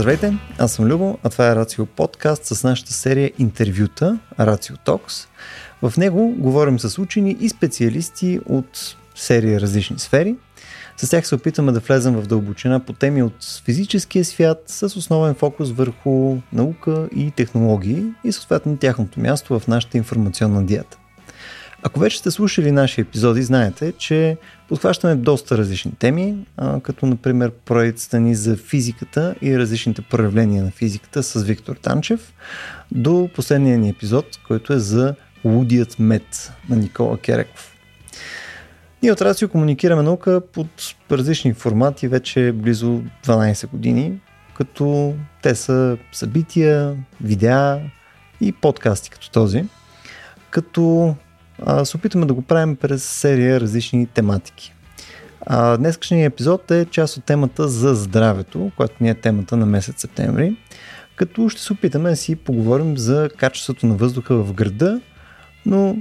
Здравейте, аз съм Любо, а това е Рацио подкаст с нашата серия интервюта Рацио Токс. В него говорим с учени и специалисти от серия различни сфери. С тях се опитаме да влезем в дълбочина по теми от физическия свят с основен фокус върху наука и технологии и съответно тяхното място в нашата информационна диета. Ако вече сте слушали наши епизоди, знаете, че подхващаме доста различни теми, като например проектите ни за физиката и различните проявления на физиката с Виктор Танчев, до последния ни епизод, който е за лудият мед на Никола Кереков. Ние от Рацио комуникираме наука под различни формати вече близо 12 години, като те са събития, видеа и подкасти като този. Като а, се опитваме да го правим през серия различни тематики. А, днескашният епизод е част от темата за здравето, която ни е темата на месец септември, като ще се опитаме да си поговорим за качеството на въздуха в града, но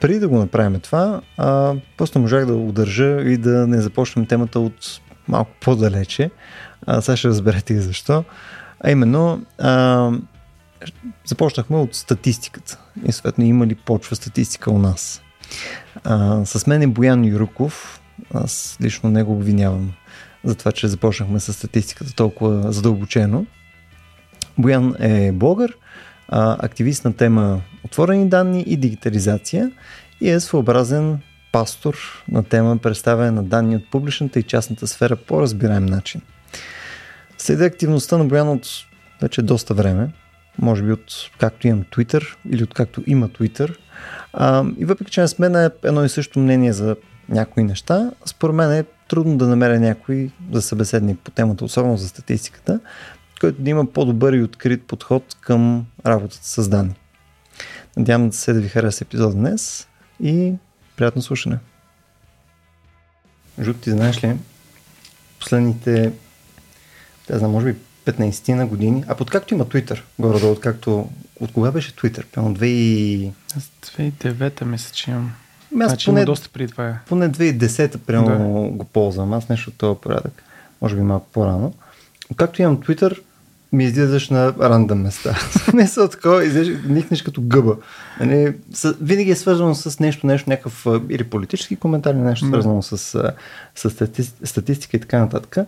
преди да го направим това, а, просто можах да удържа и да не започнем темата от малко по-далече. А, сега ще разберете и защо. А именно, а, започнахме от статистиката. И съответно има ли почва статистика у нас. А, с мен е Боян Юруков. Аз лично него обвинявам за това, че започнахме с статистиката толкова задълбочено. Боян е блогър, а, активист на тема отворени данни и дигитализация и е своеобразен пастор на тема представяне на данни от публичната и частната сфера по разбираем начин. Следя активността на Боян от вече доста време може би от както имам Twitter или от както има Twitter. А, и въпреки, че не сме на едно и също мнение за някои неща, според мен е трудно да намеря някой за събеседник по темата, особено за статистиката, който да има по-добър и открит подход към работата с данни. Надявам се да ви хареса епизода днес и приятно слушане. Жут, ти знаеш ли, последните, да знам, може би 15 на години. А под както има Twitter, горе-долу, откакто... От кога беше Twitter? Пълно 2000... Аз 2009 мисля, че имам. Аз значи поне, доста преди това е. Поне 2010 прямо да. го ползвам. Аз нещо от този порядък. Може би малко по-рано. Както имам Twitter, ми излизаш на рандъм места. не са такова, излизаш, никнеш като гъба. Не, с, винаги е свързано с нещо, нещо, някакъв или политически коментар, или нещо свързано с, с статистика и така нататък.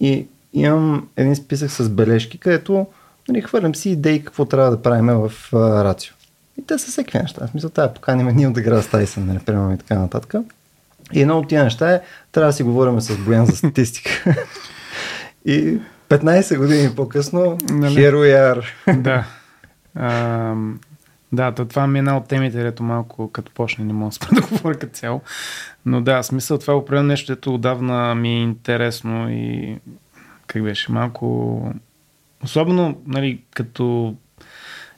И имам един списък с бележки, където нали, хвърлям си идеи какво трябва да правим в а, Рацио. И те са всеки неща. В смисъл, тая поканим ние от игра с Тайсън, нали, примерно и така нататък. И едно от тия неща е, трябва да си говорим с Боян за статистика. и 15 години по-късно, нали? here we are. да. А, да, то това ми е една от темите, където малко като почне не мога да говоря като цяло. Но да, смисъл това е определено нещо, което отдавна ми е интересно и как беше, малко... Особено, нали, като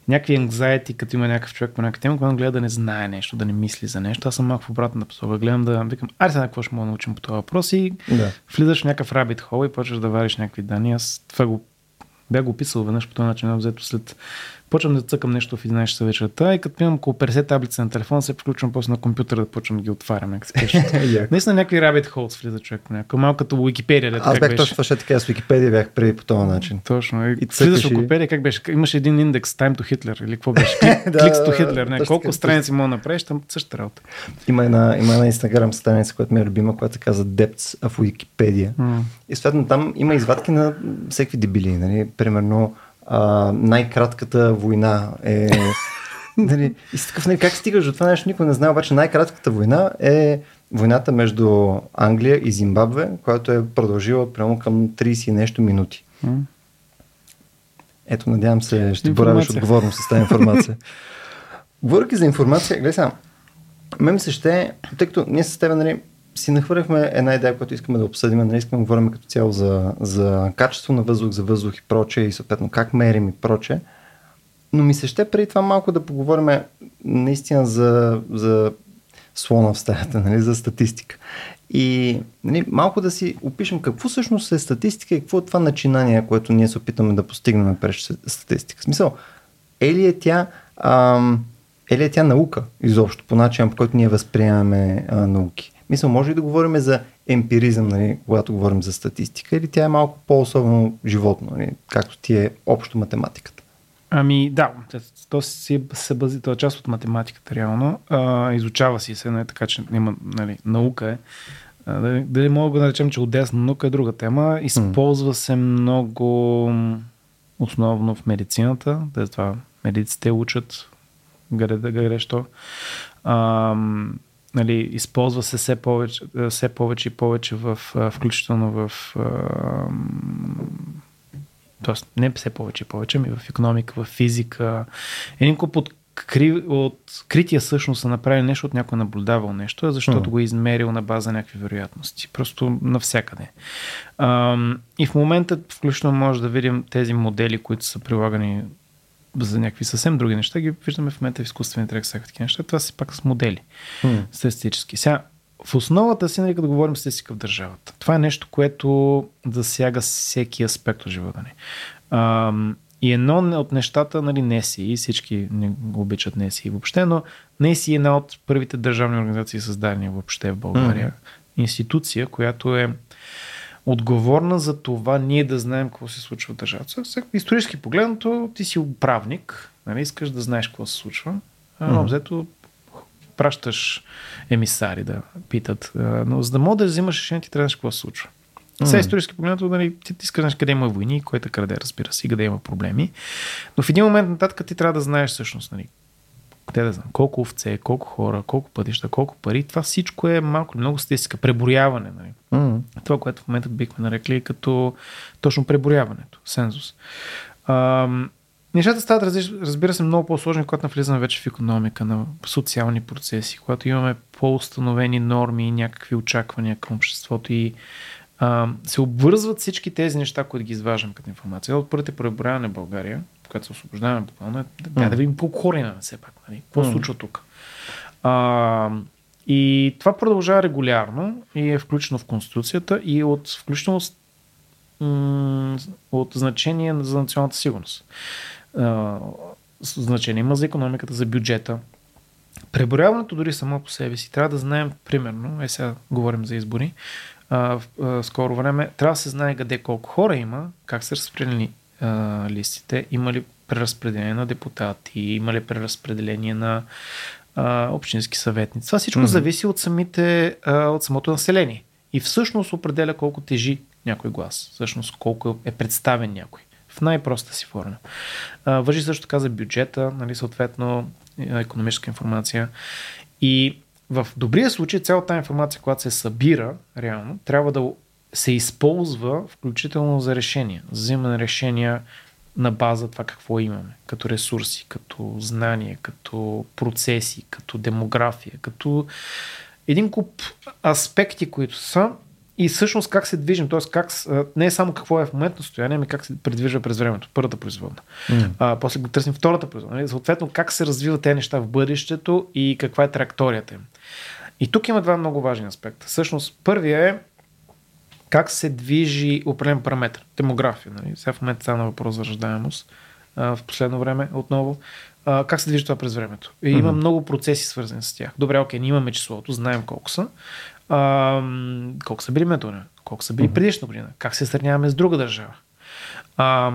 някакви anxiety, като има някакъв човек по някаква тема, когато гледа да не знае нещо, да не мисли за нещо. Аз съм малко в обратната посока. Гледам да викам, аре сега какво ще мога да научим по този въпрос и да. влизаш в някакъв rabbit hole и почваш да вариш някакви данни. Аз това го бях го описал веднъж по този начин, взето след почвам да цъкам нещо в 11 часа вечерта и като имам около 50 таблици на телефона, се включвам после на компютъра да почвам да ги отварям. Наистина някакви rabbit holes влиза човек някакъв. Малко като Wikipedia. Аз бях точно така с Wikipedia бях преди по този начин. Точно. И, влизаш в Wikipedia, как беше? Имаше един индекс Time to Hitler или какво беше? Clicks to Hitler. Не, колко страници мога да направиш, там същата работа. Има една, има една Instagram страница, която ми е любима, която се казва Depths в Wikipedia. И съответно там има извадки на всеки дебили. Нали? Примерно а, най-кратката война е... нали, и си такъв, нали, как стигаш до това нещо, никой не знае, обаче най-кратката война е войната между Англия и Зимбабве, която е продължила прямо към 30 и нещо минути. Mm. Ето, надявам се, ще боравиш отговорно с тази информация. Говоряки за информация, гледай сега, мен се ще, тъй като ние с теб, нали, си нахвърляхме една идея, която искаме да обсъдим. Не искаме да говорим като цяло за, за качество на въздух, за въздух и проче и съответно как мерим и проче. Но ми се ще преди това малко да поговорим наистина за, за слона в стаята, нали, за статистика. И нали, малко да си опишем какво всъщност е статистика и какво е това начинание, което ние се опитаме да постигнем през статистика. В смисъл, е ли е тя, ам, е ли е тя наука изобщо по начин, по който ние възприемаме а, науки? Мисля, може ли да говорим за емпиризъм, нали, когато говорим за статистика, или тя е малко по-особено животно, нали, както ти е общо математиката? Ами да, то си се бази, това е част от математиката реално. А, изучава си се, нали, така че има, нали, наука е. Дали, дали мога да наречем, че отдесна наука е друга тема. Използва се много основно в медицината, да това медиците учат гъде да то. А, нали, използва се все повече, все повече и повече в, включително в Тоест, не все повече и повече, ми в економика, в физика. Един куп от, кри, от крития всъщност са направили нещо от някой наблюдавал нещо, защото mm. го е измерил на база на някакви вероятности. Просто навсякъде. А, и в момента включително може да видим тези модели, които са прилагани за някакви съвсем други неща, ги виждаме в момента в изкуствен интелект, всякакви такива неща. Това си пак с модели. Mm. Статистически. Сега, в основата си, нали, като говорим статистика в държавата, това е нещо, което засяга всеки аспект от живота ни. А, и едно от нещата, нали, НЕСИ, всички не обичат НЕСИ въобще, но НЕСИ е една от първите държавни организации, създадени въобще в България. Mm. Институция, която е отговорна за това ние да знаем какво се случва в държавата. Исторически погледнато, ти си управник, нали, искаш да знаеш какво се случва. А, mm. взето пращаш емисари да питат. Но за да мога да взимаш решение, ти трябва да какво се случва. Mm. Сега исторически погледнато, нали, ти, ти искаш къде има войни, кой те краде, разбира се, и къде има проблеми. Но в един момент нататък ти трябва да знаеш всъщност, нали, къде да знам, колко овце, колко хора, колко пътища, колко пари. Това всичко е малко много статистика, преброяване. Нали. Mm. Това, което в момента бихме нарекли като точно преброяването, сензус. Нещата стават, разбира се, много по-сложни, когато навлизаме вече в економика, на социални процеси, когато имаме по-установени норми и някакви очаквания към обществото и а, се обвързват всички тези неща, които ги изваждам като информация. От първите преброяване в България, когато се освобождаваме буквално, е да, да видим хора имаме все пак. Нали? Какво mm. случва тук? А, и това продължава регулярно и е включено в Конституцията и от включително от значение за националната сигурност значение има за економиката, за бюджета. Преброяването дори само по себе си трябва да знаем, примерно, е сега говорим за избори, а, в а, скоро време, трябва да се знае къде колко хора има, как са разпределени а, листите, има ли преразпределение на депутати, има ли преразпределение на а, общински съветници. Това всичко mm-hmm. зависи от, самите, а, от самото население. И всъщност определя колко тежи някой глас, всъщност колко е представен някой в най-проста си форма. Въжи също така за бюджета, нали, съответно економическа информация. И в добрия случай цялата информация, която се събира реално, трябва да се използва включително за решения, за взимане решения на база това какво имаме, като ресурси, като знания, като процеси, като демография, като един куп аспекти, които са и всъщност как се движим, т.е. как, не е само какво е в момента състояние, ами как се предвижда през времето, първата производна. Mm. А, после го търсим втората производна. Нали? Съответно, как се развиват тези неща в бъдещето и каква е траекторията им. И тук има два много важни аспекта. Всъщност, първия е как се движи определен параметр. Демография. Нали? Сега в момента стана въпрос за ръждаемост в последно време отново. А, как се движи това през времето? И mm-hmm. има много процеси свързани с тях. Добре, окей, ние имаме числото, знаем колко са, а, колко са били методи, колко са били предишна година, как се сравняваме с друга държава. А,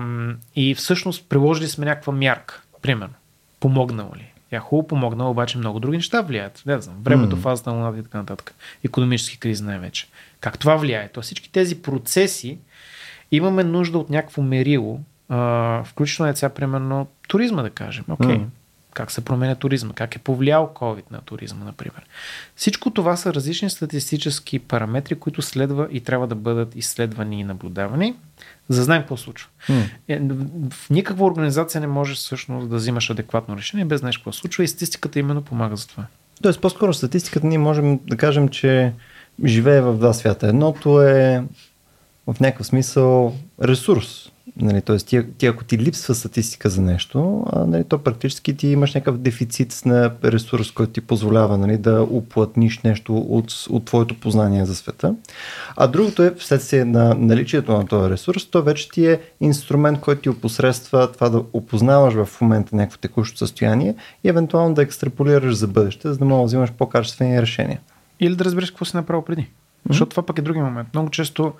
и всъщност приложили сме някаква мярка, примерно. Помогнало ли? Я хубаво помогнало, обаче много други неща влияят. Не знам, времето, mm. фазата на луната и така нататък. Економически кризи най-вече. Как това влияе? То всички тези процеси имаме нужда от някакво мерило, а, включително е сега, примерно, туризма, да кажем. Окей, okay. mm как се променя туризма, как е повлиял COVID на туризма, например. Всичко това са различни статистически параметри, които следва и трябва да бъдат изследвани и наблюдавани, за да знаем какво случва. Mm. В никаква организация не можеш всъщност да взимаш адекватно решение, без знаеш какво случва и статистиката именно помага за това. Тоест, по-скоро статистиката ние можем да кажем, че живее в два свята. Едното е в някакъв смисъл ресурс. Нали, Тоест, ти, ти ако ти липсва статистика за нещо, а, нали, то практически ти имаш някакъв дефицит на ресурс, който ти позволява нали, да уплътниш нещо от, от твоето познание за света. А другото е, вследствие на наличието на този ресурс, то вече ти е инструмент, който ти опосредства това да опознаваш в момента някакво текущо състояние и евентуално да екстраполираш за бъдеще, за да можеш да взимаш по-качествени решения. Или да разбереш какво си направил преди. Защото това пък е другия момент. Много често,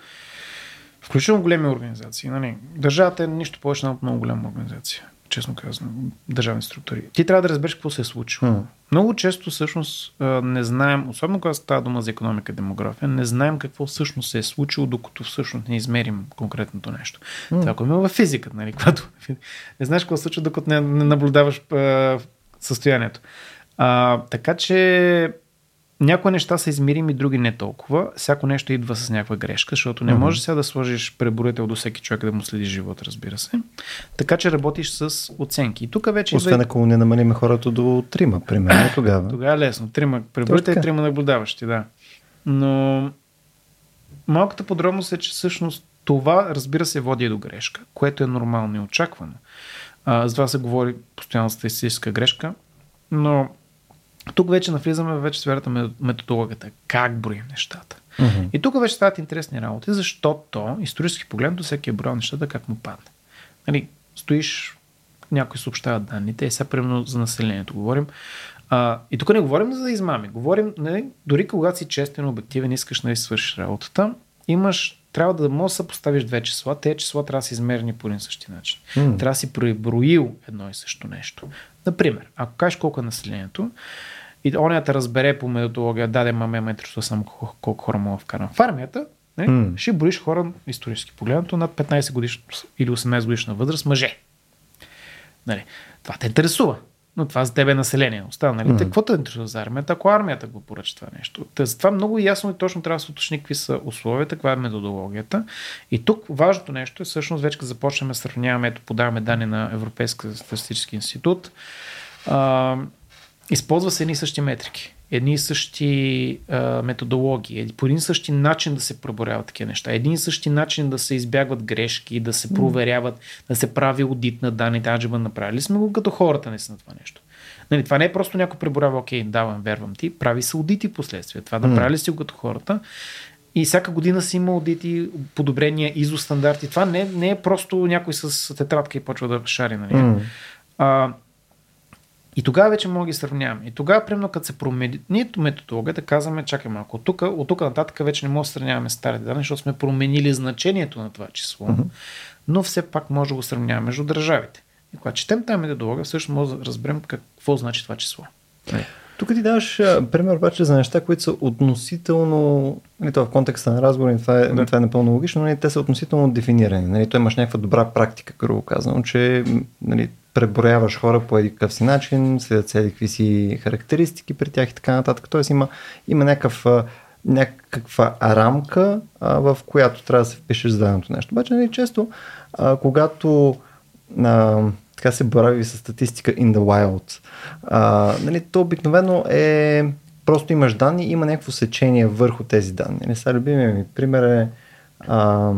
включително големи организации, нали, държавата е нищо повече от много голяма организация честно казано, държавни структури. Ти трябва да разбереш какво се е случило. Mm. Много често всъщност не знаем, особено когато става дума за економика и демография, не знаем какво всъщност се е случило, докато всъщност не измерим конкретното нещо. Mm. Това, ако има във физиката, нали, когато не знаеш какво се случва, докато не, не наблюдаваш а, състоянието. А, така че някои неща са измерими, други не толкова. Всяко нещо идва с някаква грешка, защото не mm-hmm. можеш сега да сложиш преборител до всеки човек да му следи живота, разбира се. Така че работиш с оценки. И тук вече. Освен идва... ако не намалиме хората до трима, примерно, тогава. тогава е лесно. Трима преборител и трима наблюдаващи, да. Но малката подробност е, че всъщност това, разбира се, води до грешка, което е нормално и очаквано. А, за това се говори постоянно статистическа грешка, но тук вече навлизаме вече в сферата методологията. Как броим нещата. Mm-hmm. И тук вече стават интересни работи, защото исторически погледното всеки е броял нещата как му падне. Нали, стоиш, някой съобщава данните, и сега примерно за населението говорим. А, и тук не говорим за измами. Говорим, нали, дори когато си честен, обективен, искаш нали, да свършиш работата, имаш, трябва да можеш да съпоставиш две числа. Те числа трябва да са измерени по един същи начин. Mm. Трябва да си преброил едно и също нещо. Например, ако кажеш колко е населението, и оня те разбере по методология, даде маме ме интересува само колко, колко хора мога да вкарам в армията, не? Mm. ще броиш хора, исторически погледнато, на 15 годишна или 18 годишна възраст, мъже. Нали? Това те интересува. Но това за тебе е население. Останалите, mm. какво те интересува за армията, ако армията го поръча това нещо? Та, това много ясно и точно трябва да се уточни какви са условията, каква е методологията. И тук важното нещо е всъщност вече като започнем да сравняваме, ето подаваме данни на Европейска статистически институт. Използва се едни и същи метрики, едни и същи а, методологии, по един и същи начин да се проборяват такива неща, един и същи начин да се избягват грешки, да се проверяват, да се прави аудит на данните. Аджиба направили сме го като хората не са на това нещо. Нали, това не е просто някой преборява, окей, давам, вервам ти, прави се аудити последствия. Това направили си го като хората. И всяка година си има аудити, подобрения, изо стандарти. Това не, не е просто някой с тетрадка и почва да шари. Нали? Mm. А, и тогава вече мога да ги сравняваме. И тогава, примерно, като се промени методологията, казваме, чакай малко, от тук, от тук нататък вече не може да сравняваме старите данни, защото сме променили значението на това число, но все пак може да го сравняваме между държавите. И когато четем тази методология, също може да разберем какво значи това число. Тук ти даваш пример обаче за неща, които са относително, нали, това в контекста на разговора, това е, да. това е напълно логично, но нали, те са относително дефинирани. Нали, той имаш някаква добра практика, грубо казано, че нали, преброяваш хора по един какъв си начин, следят се какви си характеристики при тях и така нататък. Тоест има, има някакъв, някаква рамка, а, в която трябва да се впишеш за даденото нещо. Обаче нали, често, а, когато а, така се борави с статистика in the wild, а, нали, то обикновено е просто имаш данни, има някакво сечение върху тези данни. Не нали, сега любимия ми пример е а,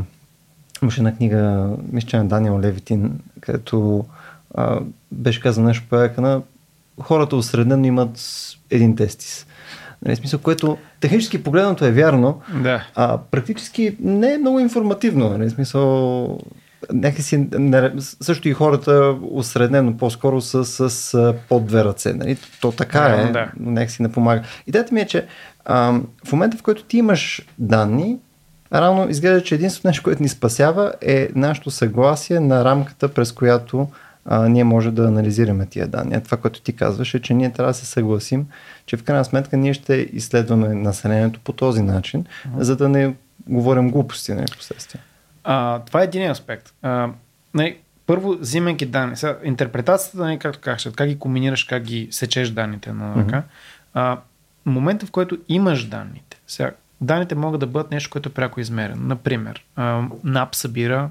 имаше една книга, мисля, на Даниел Левитин, където а, беше казано нещо по на хората осреднено имат един тестис. Нали, смисъл, което технически погледнато е вярно, да. а практически не е много информативно. Нали, смисъл, някакси, също и хората осреднено по-скоро са с, с под две ръце. Нали? То така да, е, да. но някакси не помага. Идеята ми е, че а, в момента, в който ти имаш данни, равно изглежда, че единственото нещо, което ни спасява е нашето съгласие на рамката, през която а, ние може да анализираме тия данни. Това, което ти казваш е, че ние трябва да се съгласим, че в крайна сметка ние ще изследваме населението по този начин, uh-huh. за да не говорим глупости на нали, последствие. А, това е един аспект. А, не, първо, взимайки данни. Сега, интерпретацията, не, както казваш, как ги комбинираш, как ги сечеш данните на ръка. А, момента, в който имаш данните. Сега, данните могат да бъдат нещо, което е пряко измерено. Например, а, НАП събира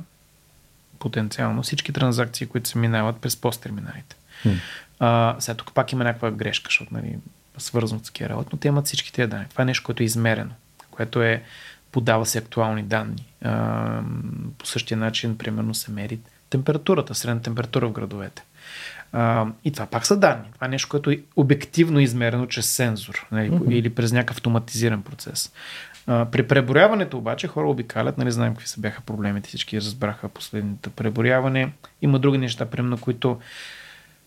потенциално всички транзакции, които се минават през посттерминалите. Hmm. А, сега тук пак има някаква грешка, защото нали, свързано с такива работи, но те имат всички тези данни. Това е нещо, което е измерено, което е подава се актуални данни. А, по същия начин, примерно, се мери температурата, средна температура в градовете. А, и това пак са данни. Това е нещо, което е обективно измерено чрез сензор нали, mm-hmm. или през някакъв автоматизиран процес. А, при преборяването обаче хора обикалят, нали знаем какви са бяха проблемите, всички разбраха последните преборяване. Има други неща, примерно, които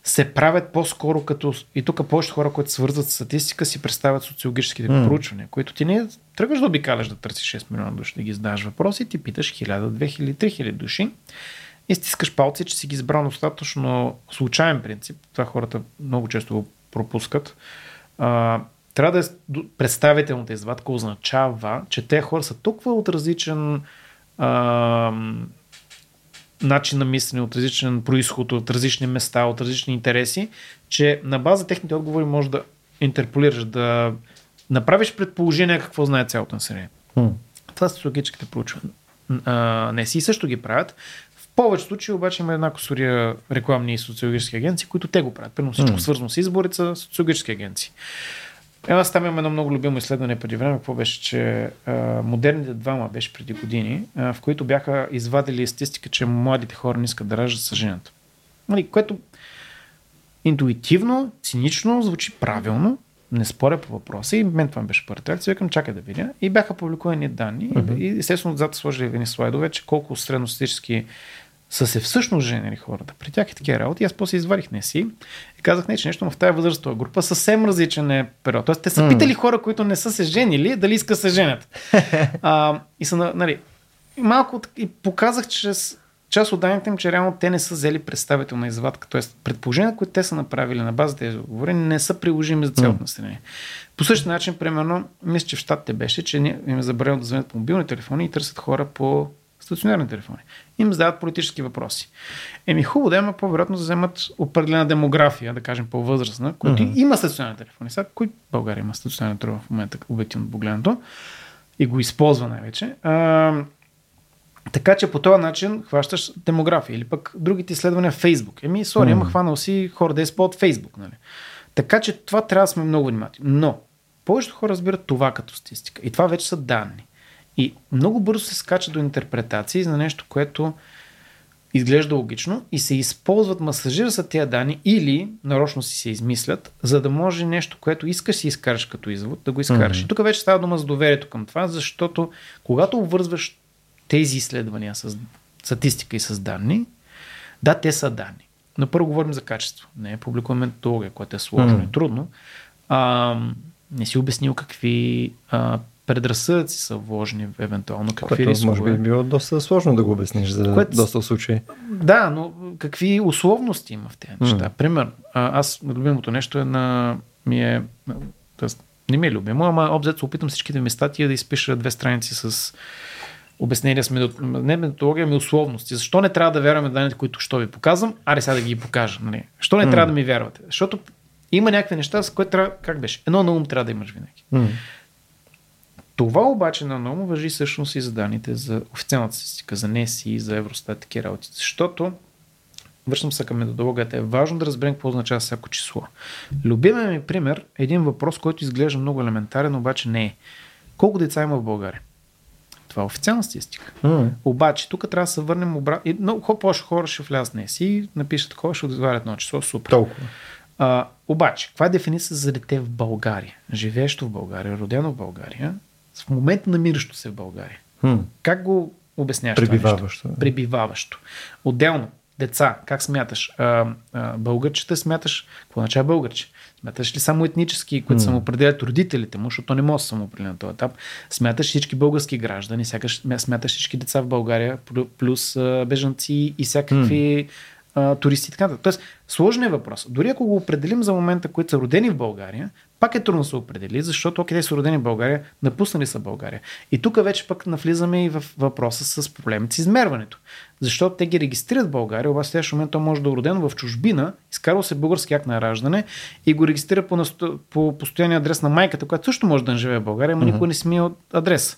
се правят по-скоро като... И тук повечето хора, които свързват с статистика, си представят социологическите mm. проучвания, които ти не тръгваш да обикаляш да търсиш 6 милиона души, да ги задаваш въпроси, ти питаш 1000, 2000, 3000 души и стискаш палци, че си ги избрал достатъчно случайен принцип. Това хората много често го пропускат. А, трябва да е представителната извадка означава, че те хора са толкова от различен а, начин на мислене, от различен происход, от различни места, от различни интереси, че на база техните отговори може да интерполираш, да направиш предположение какво знае цялото население. Hmm. Това са социологическите проучвания. Не си също ги правят. В повечето случаи обаче има една косория рекламни и социологически агенции, които те го правят. Първо всичко mm. свързано с изборите са социологически агенции. Е, аз там имам едно много любимо изследване преди време, какво беше, че а, модерните двама беше преди години, а, в които бяха извадили статистика, че младите хора не искат да раждат с жената. Нали, което интуитивно, цинично звучи правилно, не споря по въпроса и мен това ми беше първата реакция, викам чакай да видя и бяха публикувани данни uh-huh. и естествено отзад сложили едни слайдове, че колко средностатически са се всъщност женили хората. При тях е такива работи. Аз после изварих не си и казах не, че нещо в тази възрастова група съвсем различен е период. Тоест, те са питали хора, които не са се женили, дали искат да се женят. а, и са, нали, малко и показах чрез част от данните им, че реално те не са взели представителна извадка. Тоест, предположения, които те са направили на база тези договори, не са приложими за цялото население. По същия начин, примерно, мисля, че в щатите беше, че им е забранено да звънят по мобилни телефони и търсят хора по стационарни телефони. Им задават политически въпроси. Еми хубаво да има по-вероятно да вземат определена демография, да кажем по-възрастна, която mm-hmm. има стационарни телефони. Сега, кой България има стационарни телефони в момента, обективно погледнато, и го използва най-вече. А, така че по този начин хващаш демография или пък другите изследвания в Фейсбук. Еми, сори, mm. ама хванал си хора да използват Фейсбук. Нали? Така че това трябва да сме много внимателни. Но повечето хора разбират това като статистика. И това вече са данни. И много бързо се скача до интерпретации за нещо, което изглежда логично и се използват, масажира са тези данни или нарочно си се измислят, за да може нещо, което искаш си изкараш като извод, да го изкараш. Mm-hmm. И тук вече става дума за доверието към това, защото когато обвързваш тези изследвания с статистика и с данни, да, те са данни. Но първо говорим за качество. Не публикуваме методология, което е сложно mm-hmm. и трудно. А, не си обяснил какви а, предразсъдъци са вложени евентуално. Какви Което рискове. може би било доста сложно да го обясниш за Което, доста случаи. Да, но какви условности има в тези неща? Mm. Пример, аз любимото нещо е на ми е, тъст, не ми е любимо, ама обзет се опитам всичките ми статии да изпиша две страници с обяснения с метод... не методология, ми условности. Защо не трябва да вярваме данните, които ще ви показвам? Аре сега да ги покажа. Нали? Защо не mm. трябва да ми вярвате? Защото има някакви неща, с които трябва, как беше? Едно на ум трябва да имаш винаги. Mm. Това обаче на много въжи всъщност и за данните за официалната статистика, за НЕСИ и за Евростат такива работи. Защото връщам се към методологията, е важно да разберем какво означава всяко число. Любимия ми пример е един въпрос, който изглежда много елементарен, обаче не е. Колко деца има в България? Това е официална статистика. Mm. Обаче, тук трябва да се върнем обратно. Много повече хора ще влязат днес и напишат такова, ще отговарят едно число. Супер. Толкова. А, обаче, каква е дефиниция за дете в България? Живеещо в България, родено в България, в момента намиращо се в България. Хм. Как го обясняваш? Пребиваващо. Пребиваващо. Отделно, деца, как смяташ? А, а, българчета смяташ, какво означава българче? Смяташ ли само етнически, които mm. самоопределят родителите му, защото не може да самоопределя на този етап? Смяташ всички български граждани, сякаш смяташ всички деца в България, плюс а, бежанци и всякакви mm а, туристи и така нататък. Тоест, сложен е въпрос. Дори ако го определим за момента, които са родени в България, пак е трудно да се определи, защото окей, те са родени в България, напуснали са България. И тук вече пък навлизаме и в въпроса с проблемите с измерването. Защото те ги регистрират в България, обаче в следващия момент то може да е родено в чужбина, изкарва се български акт на раждане и го регистрира по, насто... по постоянния адрес на майката, която също може да не живее в България, но mm-hmm. никой не смие от адреса.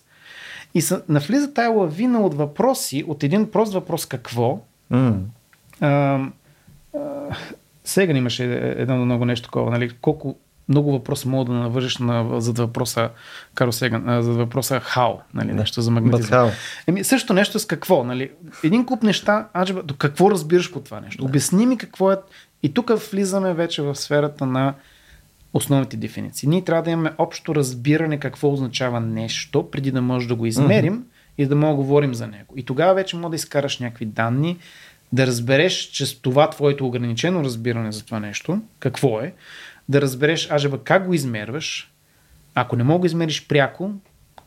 И са, навлиза тая лавина от въпроси, от един прост въпрос какво, mm. А, а, сега имаше едно много нещо такова, нали? Колко много въпроса мога да навържиш на, за въпроса Карл Сеган, за въпроса how, нали, нещо за магнетизъм. Еми, също нещо с какво, нали? Един куп неща, аджба, до какво разбираш по това нещо? Да. Обясни ми какво е. И тук влизаме вече в сферата на основните дефиниции. Ние трябва да имаме общо разбиране какво означава нещо, преди да може да го измерим mm-hmm. и да мога да говорим за него. И тогава вече мога да изкараш някакви данни, да разбереш, че това твоето ограничено разбиране за това нещо, какво е, да разбереш, ажеба, как го измерваш, ако не мога да измериш пряко,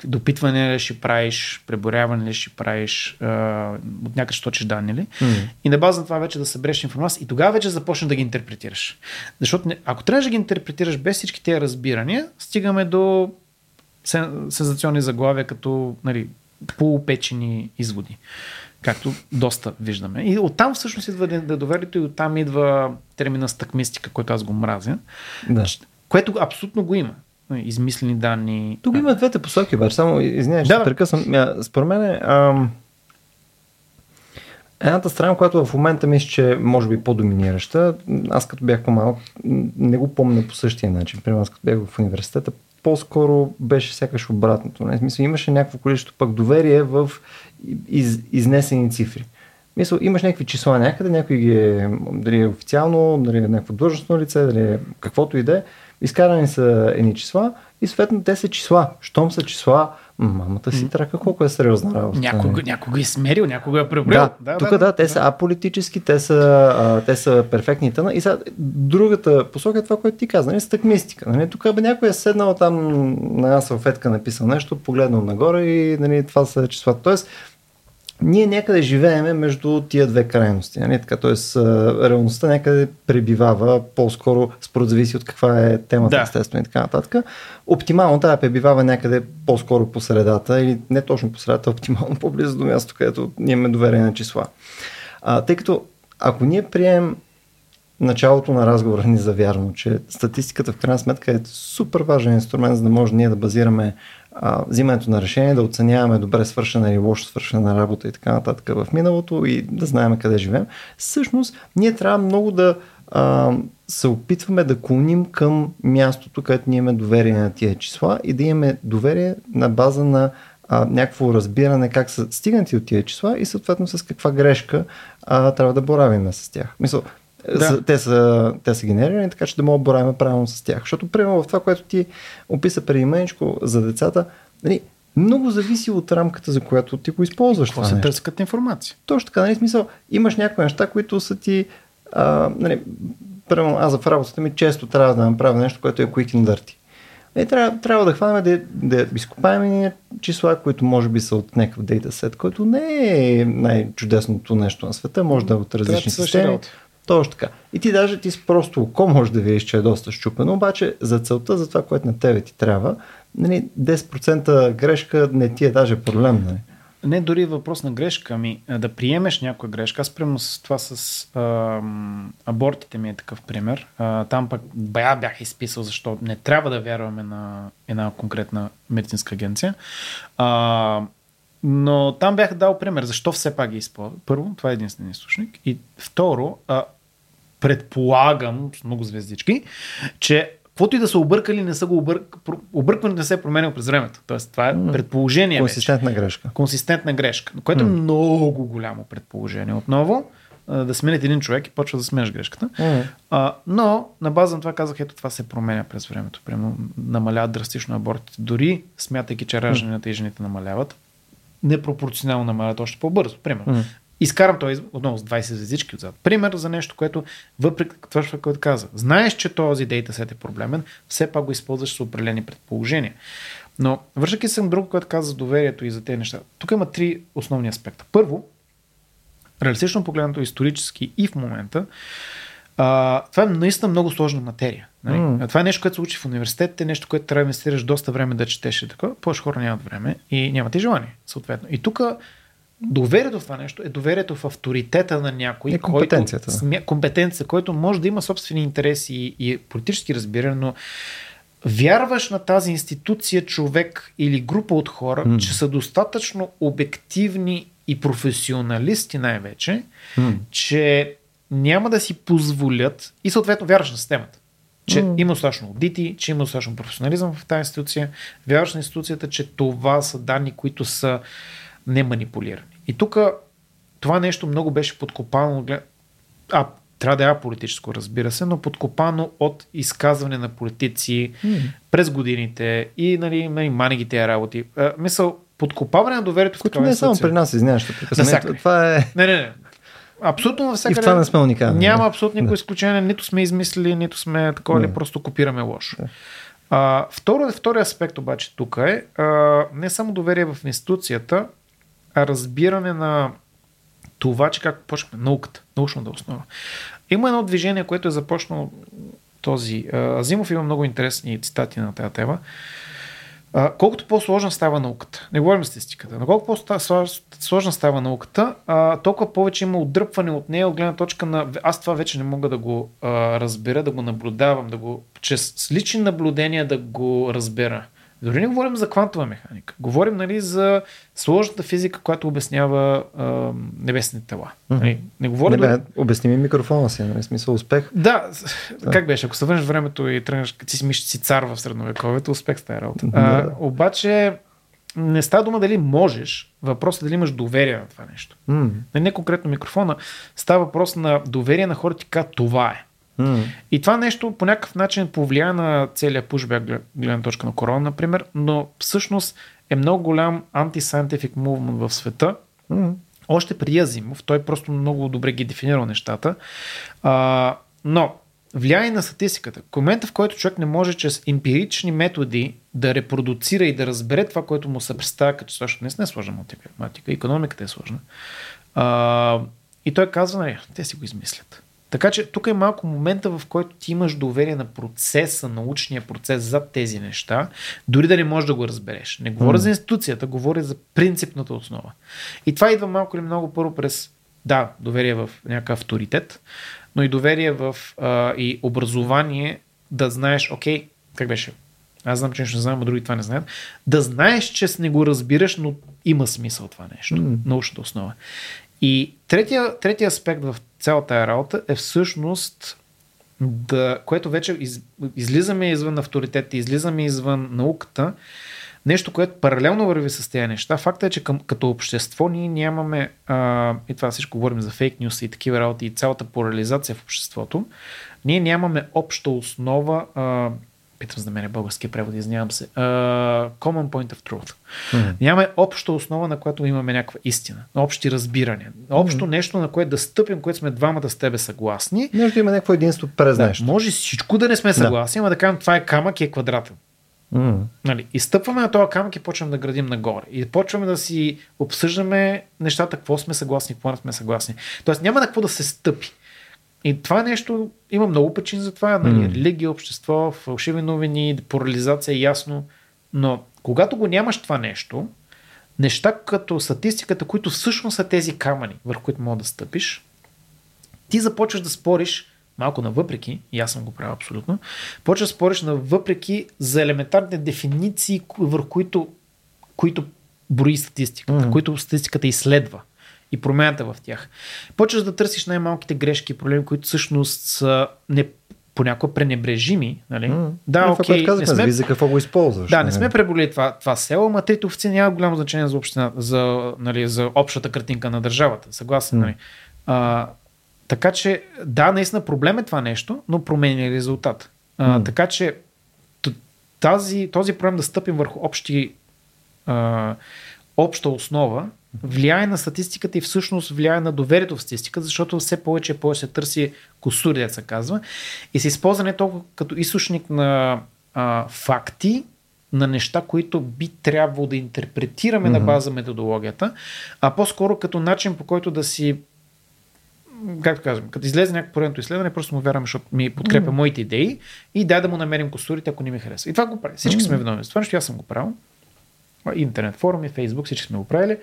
допитване ли ще правиш, преборяване ли ще правиш, а, от някъде ще точиш данни ли. Mm. И на база на това вече да събереш информация и тогава вече започнеш да ги интерпретираш. Защото не, ако трябваш да ги интерпретираш без всички тези разбирания, стигаме до сензационни заглавия, като нали, полупечени изводи. Както доста виждаме. И оттам всъщност идва недоверието и оттам идва термина стъкмистика, който аз го мразя. Да. Което абсолютно го има измислени данни. Тук има двете посоки, обаче. Само извинявай, да, ще прекъсвам. Според мен ам... едната страна, която в момента мисля, че може би по-доминираща, аз като бях по-малък, не го помня по същия начин. Примерно аз като бях в университета, по-скоро беше сякаш обратното. Не? Смисъл, имаше някакво количество пък доверие в из, изнесени цифри. Мисъл, имаш някакви числа някъде, някой ги е, дали е официално, дали е някакво длъжностно лице, дали е каквото и да е, изкарани са едни числа и съответно те са числа. Щом са числа, мамата си трака колко е сериозна работа. Някой, нали? някой е смерил, някой е преброил. Да, да, тук да, да, те да. са аполитически, те са, а, те са перфектни тъна. И сега другата посока е това, което ти каза, нали, стъкмистика. Нали? Тук бе някой е седнал там на една салфетка, написал нещо, погледнал нагоре и нали, това са числа. Тоест, ние някъде живееме между тия две крайности. Нали? Така, тоест, реалността някъде пребивава по-скоро, според зависи от каква е темата, да. естествено и така нататък. Оптимално тая пребивава някъде по-скоро по средата или не точно по средата, оптимално по-близо до място, където ние имаме доверие на числа. А, тъй като ако ние приемем началото на разговора ни за вярно, че статистиката в крайна сметка е супер важен инструмент, за да може ние да базираме а, взимането на решение, да оценяваме добре свършена или лошо свършена работа и така нататък в миналото и да знаем къде живеем. Всъщност, ние трябва много да а, се опитваме да клоним към мястото, където ние имаме доверие на тия числа и да имаме доверие на база на а, някакво разбиране как са стигнати от тия числа и съответно с каква грешка а, трябва да боравиме с тях. Мисъл, да. те, са, те са генерирани, така че да мога да боравим правилно с тях. Защото, примерно, в това, което ти описа преди мъничко за децата, нали, много зависи от рамката, за която ти го използваш. Какво се търси като информация? Точно така, нали, смисъл, имаш някои неща, които са ти, а, нали, примерно, аз в работата ми често трябва да направя нещо, което е quick and dirty. Е, трябва, трябва да хванем да, да изкопаем числа, които може би са от някакъв дейтасет, който не е най-чудесното нещо на света, може да е от различни системи. Точно така. И ти даже ти с просто око може да видиш, че е доста щупено, обаче за целта, за това, което на тебе ти трябва, нали, 10% грешка не ти е даже проблем. Нали? Не дори въпрос на грешка, ами да приемеш някоя грешка. Аз примерно с това с а, абортите ми е такъв пример. А, там пък бая бях изписал, защо не трябва да вярваме на една конкретна медицинска агенция. А, но там бях дал пример, защо все пак ги използва. Първо, това е единствен източник. И второ, а, предполагам, с много звездички, че каквото и да са объркали, не са го обърк... объркването не се е променил през времето. Тоест, това е предположение. Консистентна вече. грешка. Консистентна грешка, което mm. е много голямо предположение. Отново, да сменят един човек и почва да сменяш грешката. Mm. А, но на база на това казах, ето това се променя през времето. Примерно намаляват драстично абортите. Дори смятайки, че ражданията mm. и жените намаляват, непропорционално намаляват още по-бързо. Примерно. Mm. Изкарам той отново с 20 звездички отзад. Пример за нещо, което въпреки това, което каза, знаеш, че този дейтасет е проблемен, все пак го използваш с определени предположения. Но вършайки съм друго, което каза за доверието и за тези неща. Тук има три основни аспекта. Първо, реалистично погледнато исторически и в момента, а, това е наистина много сложна материя. Нали? Mm. Това е нещо, което се учи в университетите, нещо, което трябва да инвестираш доста време да четеш. Така. Повече хора нямат време и нямат и желание, съответно. И тук доверието в това нещо е доверието в авторитета на някой. И компетенцията. Който, да. компетенция, който може да има собствени интереси и, и политически разбиране, но вярваш на тази институция, човек или група от хора, mm. че са достатъчно обективни и професионалисти най-вече, mm. че няма да си позволят и съответно вярваш на системата. Че mm. има достатъчно аудити, че има достатъчно професионализъм в тази институция, вярваш на институцията, че това са данни, които са не манипулирани. И тук това нещо много беше подкопано, а трябва да е политическо, разбира се, но подкопано от изказване на политици mm. през годините и нали, нали, работи. А, мисъл, подкопаване на доверието в Което не е само при нас, извиняваш, Това е... Не, не, не. абсолютно И навсякъде. в това не сме уникални. Няма абсолютно никакво изключение, нито сме измислили, нито сме такова, или просто копираме лошо. Да. А, второ, втори аспект обаче тук е а, не само доверие в институцията, разбиране на това, че как почваме науката, научната основа. Има едно движение, което е започнало този. Азимов има много интересни цитати на тази тема. А, колкото по-сложна става науката, не говорим статистиката, но колко по-сложна става науката, толкова повече има отдръпване от нея от гледна точка на... Аз това вече не мога да го разбера, да го наблюдавам, да го... чрез лични наблюдения да го разбера. Дори не говорим за квантова механика. Говорим нали, за сложната физика, която обяснява а, небесните тела. Нали, не говорим... Не, дори- обясни ми микрофона си, нали? Смисъл успех. да, как беше? Ако се върнеш времето и тръгнеш, ти си мислиш, си цар в средновековието, успех с тази работа. А, Да. обаче, не става дума дали можеш, въпросът е дали имаш доверие на това нещо. М, Не, не конкретно микрофона, става въпрос на доверие на хората, казват това е. М, И това нещо по някакъв начин повлия на целия пушбяк глед- гледна точка на корона, например, но всъщност е много голям anti-scientific movement в света, м. още при Азимов, той просто много добре ги дефинирал нещата. А, но влияе на статистиката. В момента, в който човек не може чрез емпирични методи да репродуцира и да разбере това, което му се представя като днес не е сложна математика, економиката е сложна. А, и той казва, нали, те си го измислят. Така че тук е малко момента, в който ти имаш доверие на процеса, научния процес зад тези неща, дори да не можеш да го разбереш. Не говоря М. за институцията, говоря за принципната основа. И това идва малко или много първо през, да, доверие в някакъв авторитет, но и доверие в а, и образование да знаеш, окей, как беше? Аз знам, че нещо не знам, а други това не знаят. Да знаеш, че не го разбираш, но има смисъл това нещо. М. Научната основа. И третия, третия аспект в цялата тая работа е всъщност да, което вече из, излизаме извън авторитета, излизаме извън науката, нещо, което паралелно върви с тези неща. Факта е, че към, като общество ние нямаме, а, и това всичко говорим за фейк нюс и такива работи, и цялата поляризация в обществото, ние нямаме обща основа, а, питам за мен е българския превод, извинявам се, а, common point of truth. М. Нямаме обща основа, на която имаме някаква истина, общи разбирания. Общо нещо, на което да стъпим, което сме двамата с тебе съгласни. Може да има някакво единство през Да, нещо. може всичко да не сме съгласни, ама да кажем това е камък и е квадратен. М. Нали? И стъпваме на този камък и почваме да градим нагоре. И почваме да си обсъждаме нещата, какво сме съгласни, какво не сме съгласни. Тоест няма на какво да се стъпи. И това нещо има много причини за това. Нали? М. Религия, общество, фалшиви новини, поляризация, ясно. Но когато го нямаш това нещо, неща като статистиката, които всъщност са тези камъни, върху които мога да стъпиш, ти започваш да спориш малко на въпреки, и аз съм го правил абсолютно, почваш да спориш на въпреки за елементарните дефиниции, върху които, които брои статистиката, Мгм. които статистиката изследва и промяната в тях. Почваш да търсиш най-малките грешки и проблеми, които всъщност са не, понякога пренебрежими. Нали? М. Да, Е, това, окей, което не сме зависи за какво го използваш. да, не нали? сме преболели това, това село, ама трите офици няма голямо значение за, община, за, нали, за общата картинка на държавата. Съгласен, М. нали? А, така че, да, наистина проблем е това нещо, но променя резултат. А, М. така че, тази, този проблем да стъпим върху общи, а, обща основа, влияе на статистиката и всъщност влияе на доверието в статистиката, защото все повече и повече се търси косури, да се казва, и се използва не толкова като източник на а, факти, на неща, които би трябвало да интерпретираме на Мгм. база методологията, а по-скоро като начин по който да си както казвам, като излезе някакво поредното изследване, просто му вярваме, защото ми подкрепя моите идеи и дай да му намерим косурите, ако не ми харесва. И това го прави. Всички сме виновни. Това нещо аз съм го правил. Интернет форуми, Фейсбук, всички сме го правили.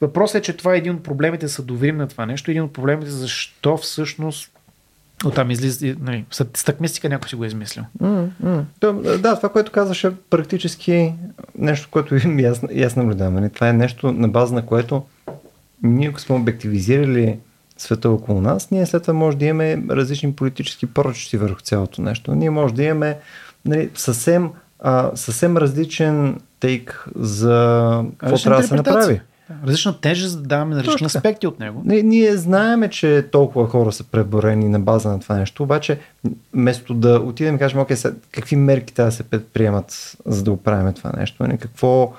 Въпросът е, че това е един от проблемите да се доверим на това нещо. Един от проблемите защо всъщност оттам излиза, нали, стъкмистика някой си го е измислил. М. То, Да, това, което казваш е практически нещо, което и аз, и аз наблюдавам. нали? Това е нещо на база на което ние, ако сме обективизирали света около нас, ние след това може да имаме различни политически прочести върху цялото нещо. Ние може да имаме нали, съвсем, а, съвсем различен тейк за какво трябва да се направи. Различна тежест да даваме на различни аспекти от него. Ние, ние знаеме, че толкова хора са преборени на база на това нещо, обаче вместо да отидем и кажем, окей, сега, какви мерки трябва да се предприемат, за да оправим това нещо, не? какво,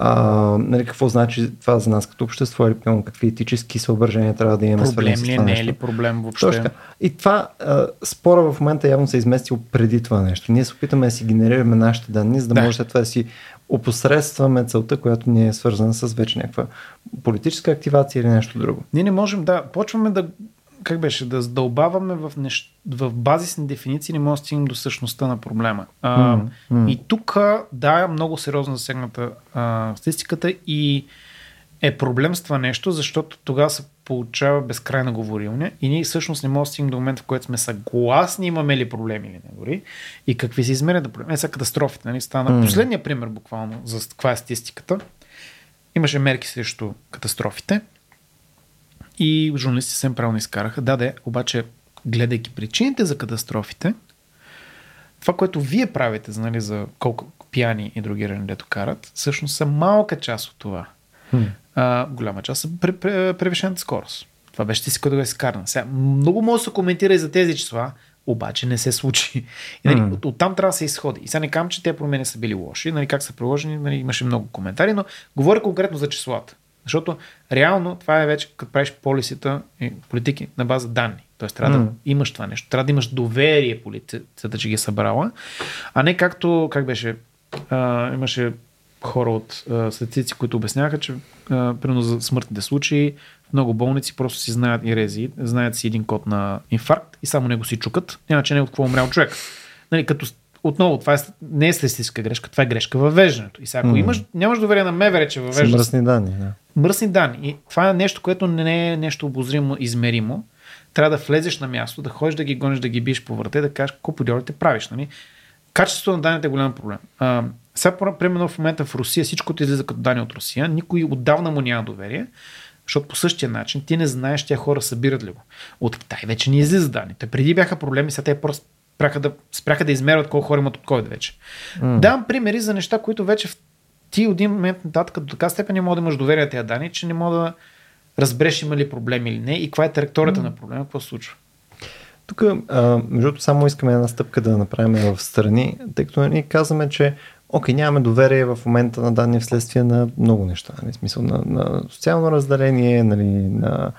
а, нали, какво значи това за нас като общество или пълно, какви етически съображения трябва да имаме. Проблем ли е, не е ли проблем въобще? Точно. И това а, спора в момента явно се е изместил преди това нещо. Ние се опитаме да си генерираме нашите данни, за да, да. може след това да си опосредстваме целта, която ни е свързана с вече някаква политическа активация или нещо друго. Ние не можем да почваме да как беше, да задълбаваме в, нещ... в базисни дефиниции, не може да стигнем до същността на проблема. А, mm, mm. И тук, да, е много сериозно засегната а, статистиката и е проблем с това нещо, защото тогава се получава безкрайна говорилня и ние всъщност не можем да стигнем до момента, в който сме съгласни имаме ли проблеми или не дори и какви се измерят проблеми. Е, сега катастрофите, нали, стана. Mm. Последния пример буквално за каква е статистиката. Имаше мерки срещу катастрофите и журналисти съвсем правилно изкараха. Да, да, обаче, гледайки причините за катастрофите, това, което вие правите, нали, за колко пияни и други дето карат, всъщност са малка част от това. Hmm. А, голяма част са превишената скорост. Това беше ти си като да се карна. Сега, много може да се коментира и за тези числа, обаче не се случи. И, нали, mm. от, оттам трябва да се изходи. И сега не казвам, че тези промени са били лоши, нали, как са приложени, нали, имаше много коментари, но говоря конкретно за числата. Защото реално това е вече, като правиш полисите и политики на база данни. Тоест трябва mm. да имаш това нещо. Трябва да имаш доверие полицията, че ги е събрала. А не както, как беше, а, имаше хора от а, статистици, които обясняха, че а, примерно за смъртните случаи в много болници просто си знаят и рези, знаят си един код на инфаркт и само него си чукат, няма че не от какво умрял човек. Нали, като отново, това е, не е статистическа грешка, това е грешка във веждането. И сега, ако mm. имаш, нямаш доверие на МВР, че въвеждаш. Мръсни данни, да. Мръсни данни. И това е нещо, което не е нещо обозримо, измеримо. Трябва да влезеш на място, да ходиш да ги гониш, да ги биш по врата и да кажеш какво подиорите правиш. Нали? Качеството на данните е голям проблем. А, сега, примерно в момента в Русия, всичко, което излиза като данни от Русия, никой отдавна му няма доверие, защото по същия начин ти не знаеш тя хора събират ли го. От Китай вече не излиза данните. Преди бяха проблеми, сега те просто спряха да, спряха да измерват колко хора имат от COVID вече. Mm. Давам примери за неща, които вече в ти от един момент нататък до така степен не мога да имаш доверие тези данни, че не мога да разбереш има ли проблем или не и каква е траекторията mm. на проблема, какво се случва. Тук, между другото, само искаме една стъпка да направим в страни, тъй като ние казваме, че окей, нямаме доверие в момента на данни вследствие на много неща. Нали, смисъл на, на социално разделение, нали, на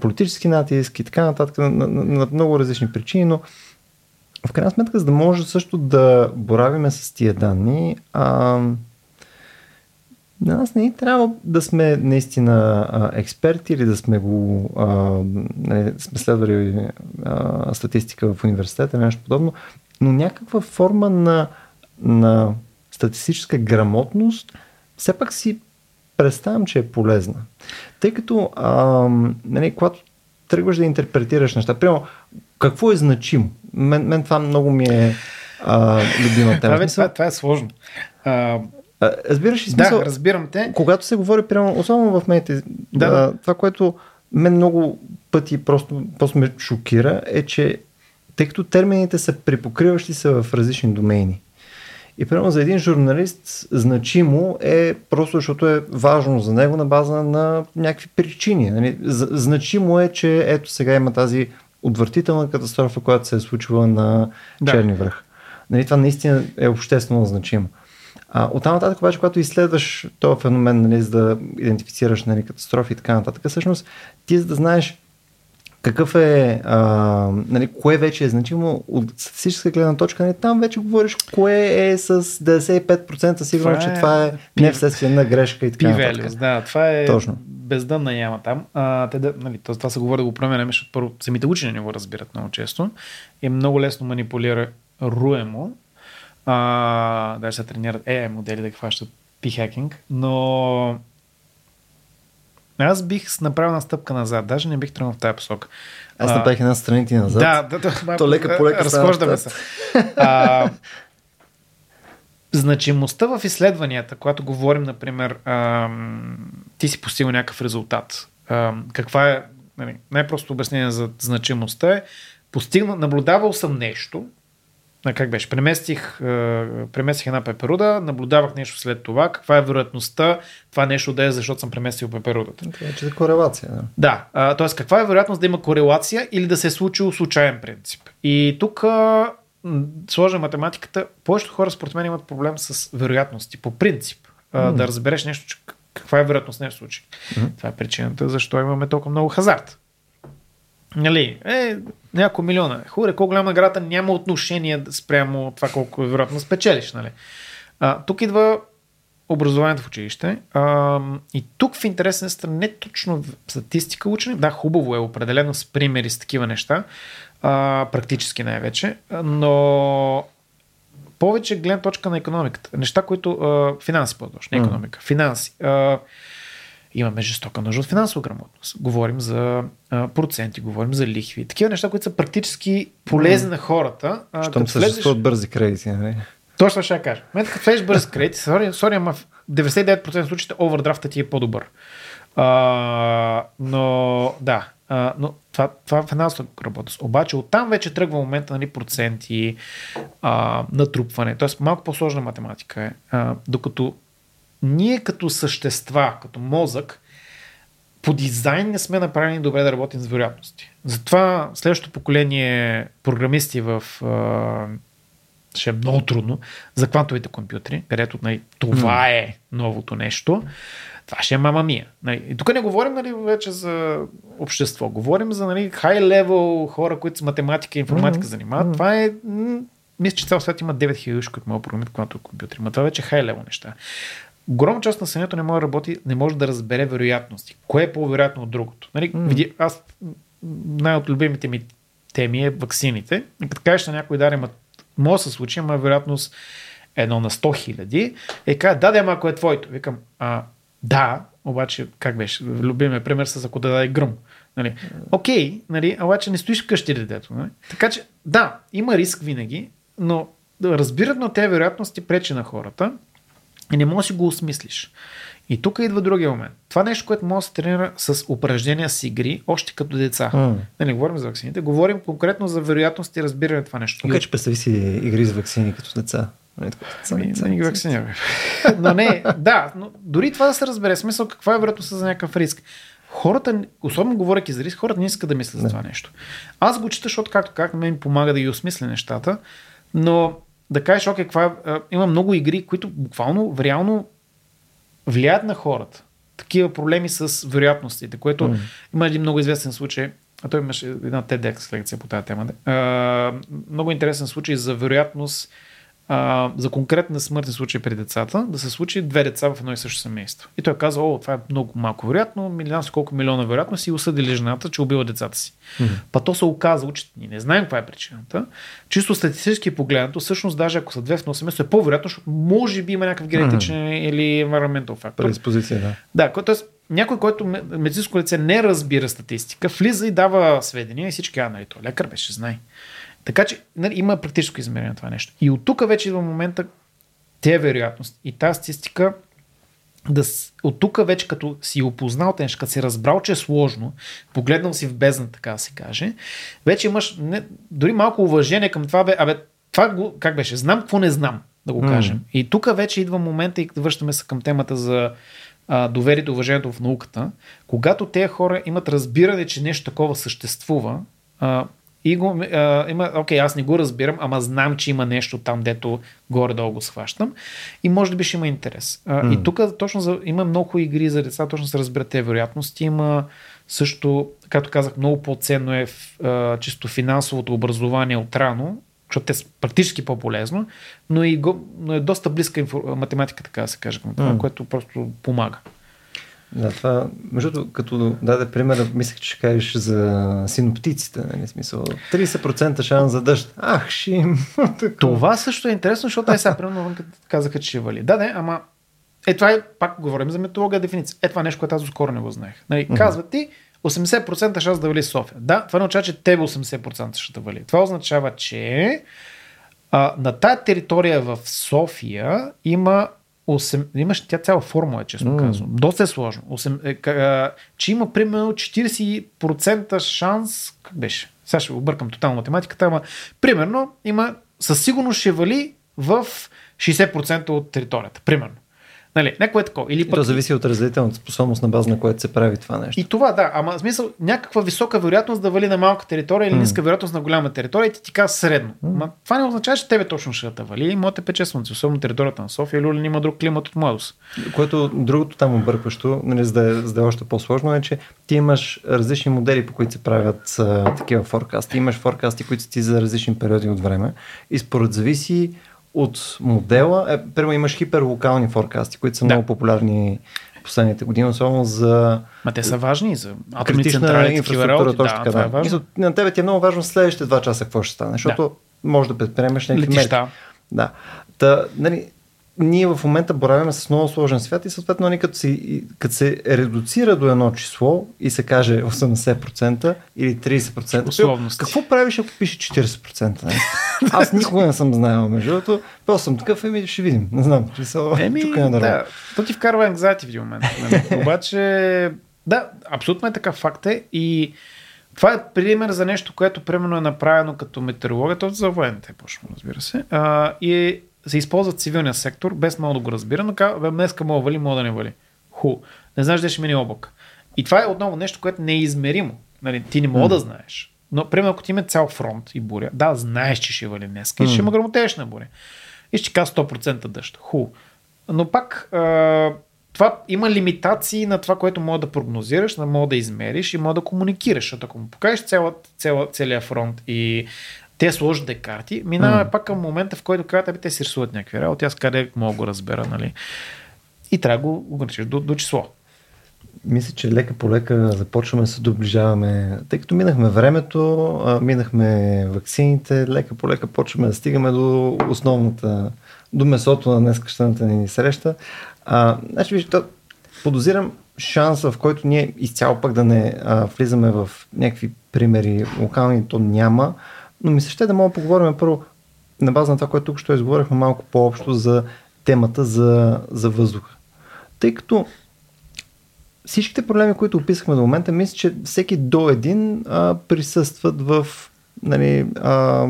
политически натиск и така нататък, на, на, на много различни причини, но в крайна сметка, за да може също да боравиме с тия данни, а, на нас не трябва да сме наистина а, експерти или да сме го а, не, сме следвали а, статистика в университета или нещо подобно, но някаква форма на, на статистическа грамотност все пак си представям, че е полезна. Тъй като, а, нали, когато тръгваш да интерпретираш неща, примерно, какво е значимо? Мен, мен това много ми е а, любима тема. Това, това, това е сложно. А, Разбираш ли смисъл? Да, разбирам те. Когато се говори, примерно, особено в медиите, да, да. това, което мен много пъти просто, просто ме шокира, е, че тъй като термините са припокриващи се в различни домейни. И примерно за един журналист значимо е просто защото е важно за него на база на някакви причини. Нали? Значимо е, че ето сега има тази отвратителна катастрофа, която се е случила на да. Черни връх. Нали, това наистина е обществено значимо. А, от там нататък обаче, когато изследваш този феномен, нали, за да идентифицираш нали, катастрофи и така нататък, всъщност ти за да знаеш какъв е, а, нали, кое вече е значимо от статистическа гледна точка, нали, там вече говориш кое е с 95% сигурно, че това е, е не вследствие на грешка и така нататък. Да, това е Точно. бездънна яма там. А, те да, нали, това се говори да го променяме, защото първо самите учени не го разбират много често. И е много лесно манипулира руемо. А, даже се тренират е модели да хващат пи-хакинг, но аз бих направил на стъпка назад, даже не бих тръгнал в тази посока. Аз направих една страница назад. Да, да, да. То лека по лека Разхождаме се. А, значимостта в изследванията, когато говорим, например, а, ти си постигнал някакъв резултат. А, каква е нали, най-просто обяснение за значимостта е постигна, наблюдавал съм нещо, как беше, преместих, преместих една пеперуда, наблюдавах нещо след това, каква е вероятността това нещо да е, защото съм преместил пеперудата. Това е, че е корелация. Да, да т.е. каква е вероятност да има корелация или да се е случило случайен принцип. И тук сложа математиката, повечето хора според мен имат проблем с вероятности по принцип. да разбереш нещо, че каква е вероятност нещо случи. Това е причината, защо имаме толкова много хазарт. Нали, е, няколко милиона. Хубаво, колко голяма награда няма отношение спрямо това колко е вероятно спечелиш. Нали. А, тук идва образованието в училище. А, и тук в интересна страна не точно в статистика учене, да, хубаво е определено с примери с такива неща, а, практически най-вече, но повече гледна точка на економиката. Неща, които... А, финанси по-точно, не економика. Финанси. А, имаме жестока нужда от финансова грамотност. Говорим за а, проценти, говорим за лихви. Такива неща, които са практически полезни на хората. А, Щом съществуват бързи кредити, нали? точно ще я кажа. В момента, като влезеш бърз кредит, сори, сори, ама в 99% от случаите овердрафта ти е по-добър. А, но да, а, но това, това е финансова грамотност. Обаче оттам вече тръгва момента нали, проценти, а, натрупване. Тоест малко по-сложна математика е. А, докато ние като същества, като мозък, по дизайн не сме направени добре да работим с вероятности. Затова следващото поколение програмисти в ще е много трудно за квантовите компютри, където нали, това е новото нещо. Това ще е мама мия. Нали. И тук не говорим нали, вече за общество. Говорим за нали, high-level хора, които с математика и информатика Мгм. занимават. Това е... м, Мисля, че цял свят има 9000 души, които могат да програмират квантови компютри. Но това вече е high-level неща. Огромна част на населението не може да работи, не може да разбере вероятности. Кое е по-вероятно от другото? Нали, Мгм. види, аз най от любимите ми теми е ваксините. И като кажеш на някой да, ама може да се случи, ама вероятност едно на 100 хиляди, е казва, да, да, ама ако е твоето. Викам, а, да, обаче, как беше, любимия пример с ако да даде гръм. Нали? Окей, нали, обаче не стоиш вкъщи детето. Нали? Така че, да, има риск винаги, но разбират на тези вероятности пречи на хората и не можеш да го осмислиш. И тук идва другия момент. Това нещо, което може да се тренира с упражнения с игри, още като деца. М. Да не говорим за вакцините, говорим конкретно за вероятност и разбиране на това нещо. Окей, че представи си игри с вакцини като деца. Нали, така, деца, Ами, не ги вакцинираме. но не, да, но дори това да се разбере. Смисъл, каква е вероятността за някакъв риск. Хората, особено говоряки за риск, хората не искат да мислят за Не. това нещо. Аз го чета, защото както как мен ми помага да ги осмисля нещата, но да кажеш, окей, каква, е, има много игри, които буквално, реално влияят на хората. Такива проблеми с вероятностите, което М. има един много известен случай, а той имаше една TEDx лекция по тази тема. А, много интересен случай за вероятност а, за конкретна смъртен случай при децата, да се случи две деца в едно и също семейство. И той каза, о, това е много малко вероятно, милион с колко милиона вероятност и осъдили жената, че убива децата си. Мгм. Па то се оказа, че ние не знаем каква е причината. Чисто статистически погледнато, всъщност даже ако са две в едно семейство е по-вероятно, защото може би има някакъв генетичен или environmental фактор. Предиспозиция, да. Да, ко- тоест някой, който ме- медицинско лице не разбира статистика, влиза и дава сведения и всички, а, нали, то лекар беше, знае. Така че нали, има практическо измерение на това нещо. И от тук вече идва момента тези вероятност и тази статистика да, от тук вече като си опознал те неща, като си разбрал, че е сложно, погледнал си в бездна, така да се каже, вече имаш не, дори малко уважение към това, бе, абе, това го, как беше, знам какво не знам, да го кажем. И тук вече идва момента и връщаме се към темата за а, доверието, уважението в науката. Когато тези хора имат разбиране, че нещо такова съществува, а, и го, а, има, окей, аз не го разбирам, ама знам, че има нещо там, дето горе-долу го схващам и може би ще има интерес. А, М. И тук точно за, има много игри за деца, точно се разбират тези вероятности. Има също, както казах, много по-ценно е а, чисто финансовото образование от рано, защото те са практически по-полезно, но, и го, но е доста близка инфо, математика, така да се каже, към това, М. което просто помага. Да, това, между другото, като даде пример, мислех, че ще кажеш за синоптиците, нали, смисъл, 30% шанс за дъжд. Ах, шим. Това също е интересно, защото те сега, примерно, казаха, че ще вали. Да, не, ама е, това е, пак говорим за методология дефиниция. Е, това нещо, което аз скоро не го знаех. Нали, Мгм. Казват ти, 80% шанс да вали София. Да, това не означава, че тебе 80% ще да вали. Това означава, че а, на тая територия в София има 8, имаш тя цяла формула, честно М. казвам. Доста е сложно. 8, е, че има примерно 40% шанс, как беше? Сега ще объркам тотално математиката, ама примерно има със сигурност ще вали в 60% от територията. Примерно. Нали, някое е такова. Или пък... То зависи от разделителната способност на база на което се прави това нещо. И това, да. Ама смисъл, някаква висока вероятност да вали на малка територия или ниска вероятност на голяма територия и ти ти казва средно. Mm. Ма, това не означава, че тебе точно ще да вали. И моите печесват, особено територията на София, Люлин има друг климат от младост. Което другото там объркващо, нали, за, да е, за да е още по-сложно, е, че ти имаш различни модели, по които се правят а, такива форкасти. Имаш форкасти, които ти за различни периоди от време. И според зависи от модела. Е, първо имаш хиперлокални форкасти, които са да. много популярни последните години, особено за... Ма те са важни за атомни централи, инфраструктура, точно да, така. Да. Е важно. на тебе ти е много важно следващите два часа какво ще стане, защото да. може да предприемеш някакви мерки. Да. Та, нали, ние в момента боравим с много сложен свят и съответно ние като, си, като се редуцира до едно число и се каже 80% или 30%, Условности. какво правиш ако пише 40%? Не? Аз никога не съм знаел между другото. Просто съм такъв, еми ще видим. Не знам. Ще се еми, да, то ти вкарва анкзайти в един момент. Нали? Обаче, да, абсолютно е така факт е и това е пример за нещо, което примерно е направено като метеорология, то за военните е почна, разбира се. А, и е се използва цивилния сектор, без много да го разбира, но казва, днеска мога вали, мога да не вали. Ху. Не знаеш, де ще мине облак. И това е отново нещо, което не е измеримо. Нали, ти не мога mm. да знаеш. Но, примерно, ако ти има цял фронт и буря, да, знаеш, че ще вали днес mm. и ще има грамотееш буря. И ще казва 100% дъжд. Ху. Но пак, а, това има лимитации на това, което мога да прогнозираш, на мога да измериш и мога да комуникираш. Защото ако му покажеш цяла, цяла, целия фронт и те сложат карти, минава mm. пак към момента, в който казват, те си рисуват някакви работи, аз къде мога го разбера, нали? И трябва да го ограничиш до, до число. Мисля, че лека по лека започваме да се доближаваме, тъй като минахме времето, минахме ваксините, лека по лека почваме да стигаме до основната, до месото на днескащаната ни среща. А, значи, виж, подозирам шанса, в който ние изцяло пък да не а, влизаме в някакви примери локални, то няма но ми се ще да мога да поговорим първо на база на това, което тук ще изговорихме малко по-общо за темата за, за въздуха. Тъй като всичките проблеми, които описахме до момента, мисля, че всеки до един а, присъстват в нали, а,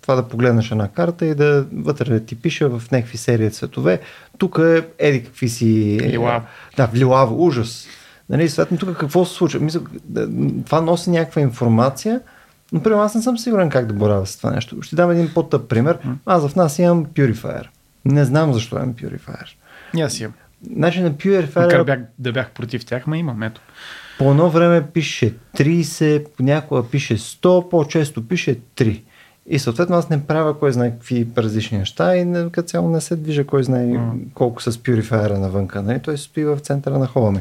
това да погледнеш една карта и да вътре да ти пише в някакви серии цветове. Тук е еди какви си... Лилав. Да, в лилава, ужас. Нали, съответно, тук какво се случва? Мисля, това носи някаква информация, Например, аз не съм сигурен как да боравя с това нещо. Ще дам един по-тъп пример. Аз в нас имам Purifier. Не знам защо имам Purifier. И аз имам. Значи на Purifier... Макар бях, да бях против тях, ма имам, ето. По едно време пише 30, понякога пише 100, по-често пише 3. И съответно аз не правя кой знае какви различни неща и не, като цяло не се движа кой знае mm. колко с Purifier навънка. Нали? Той стои в центъра на хола ми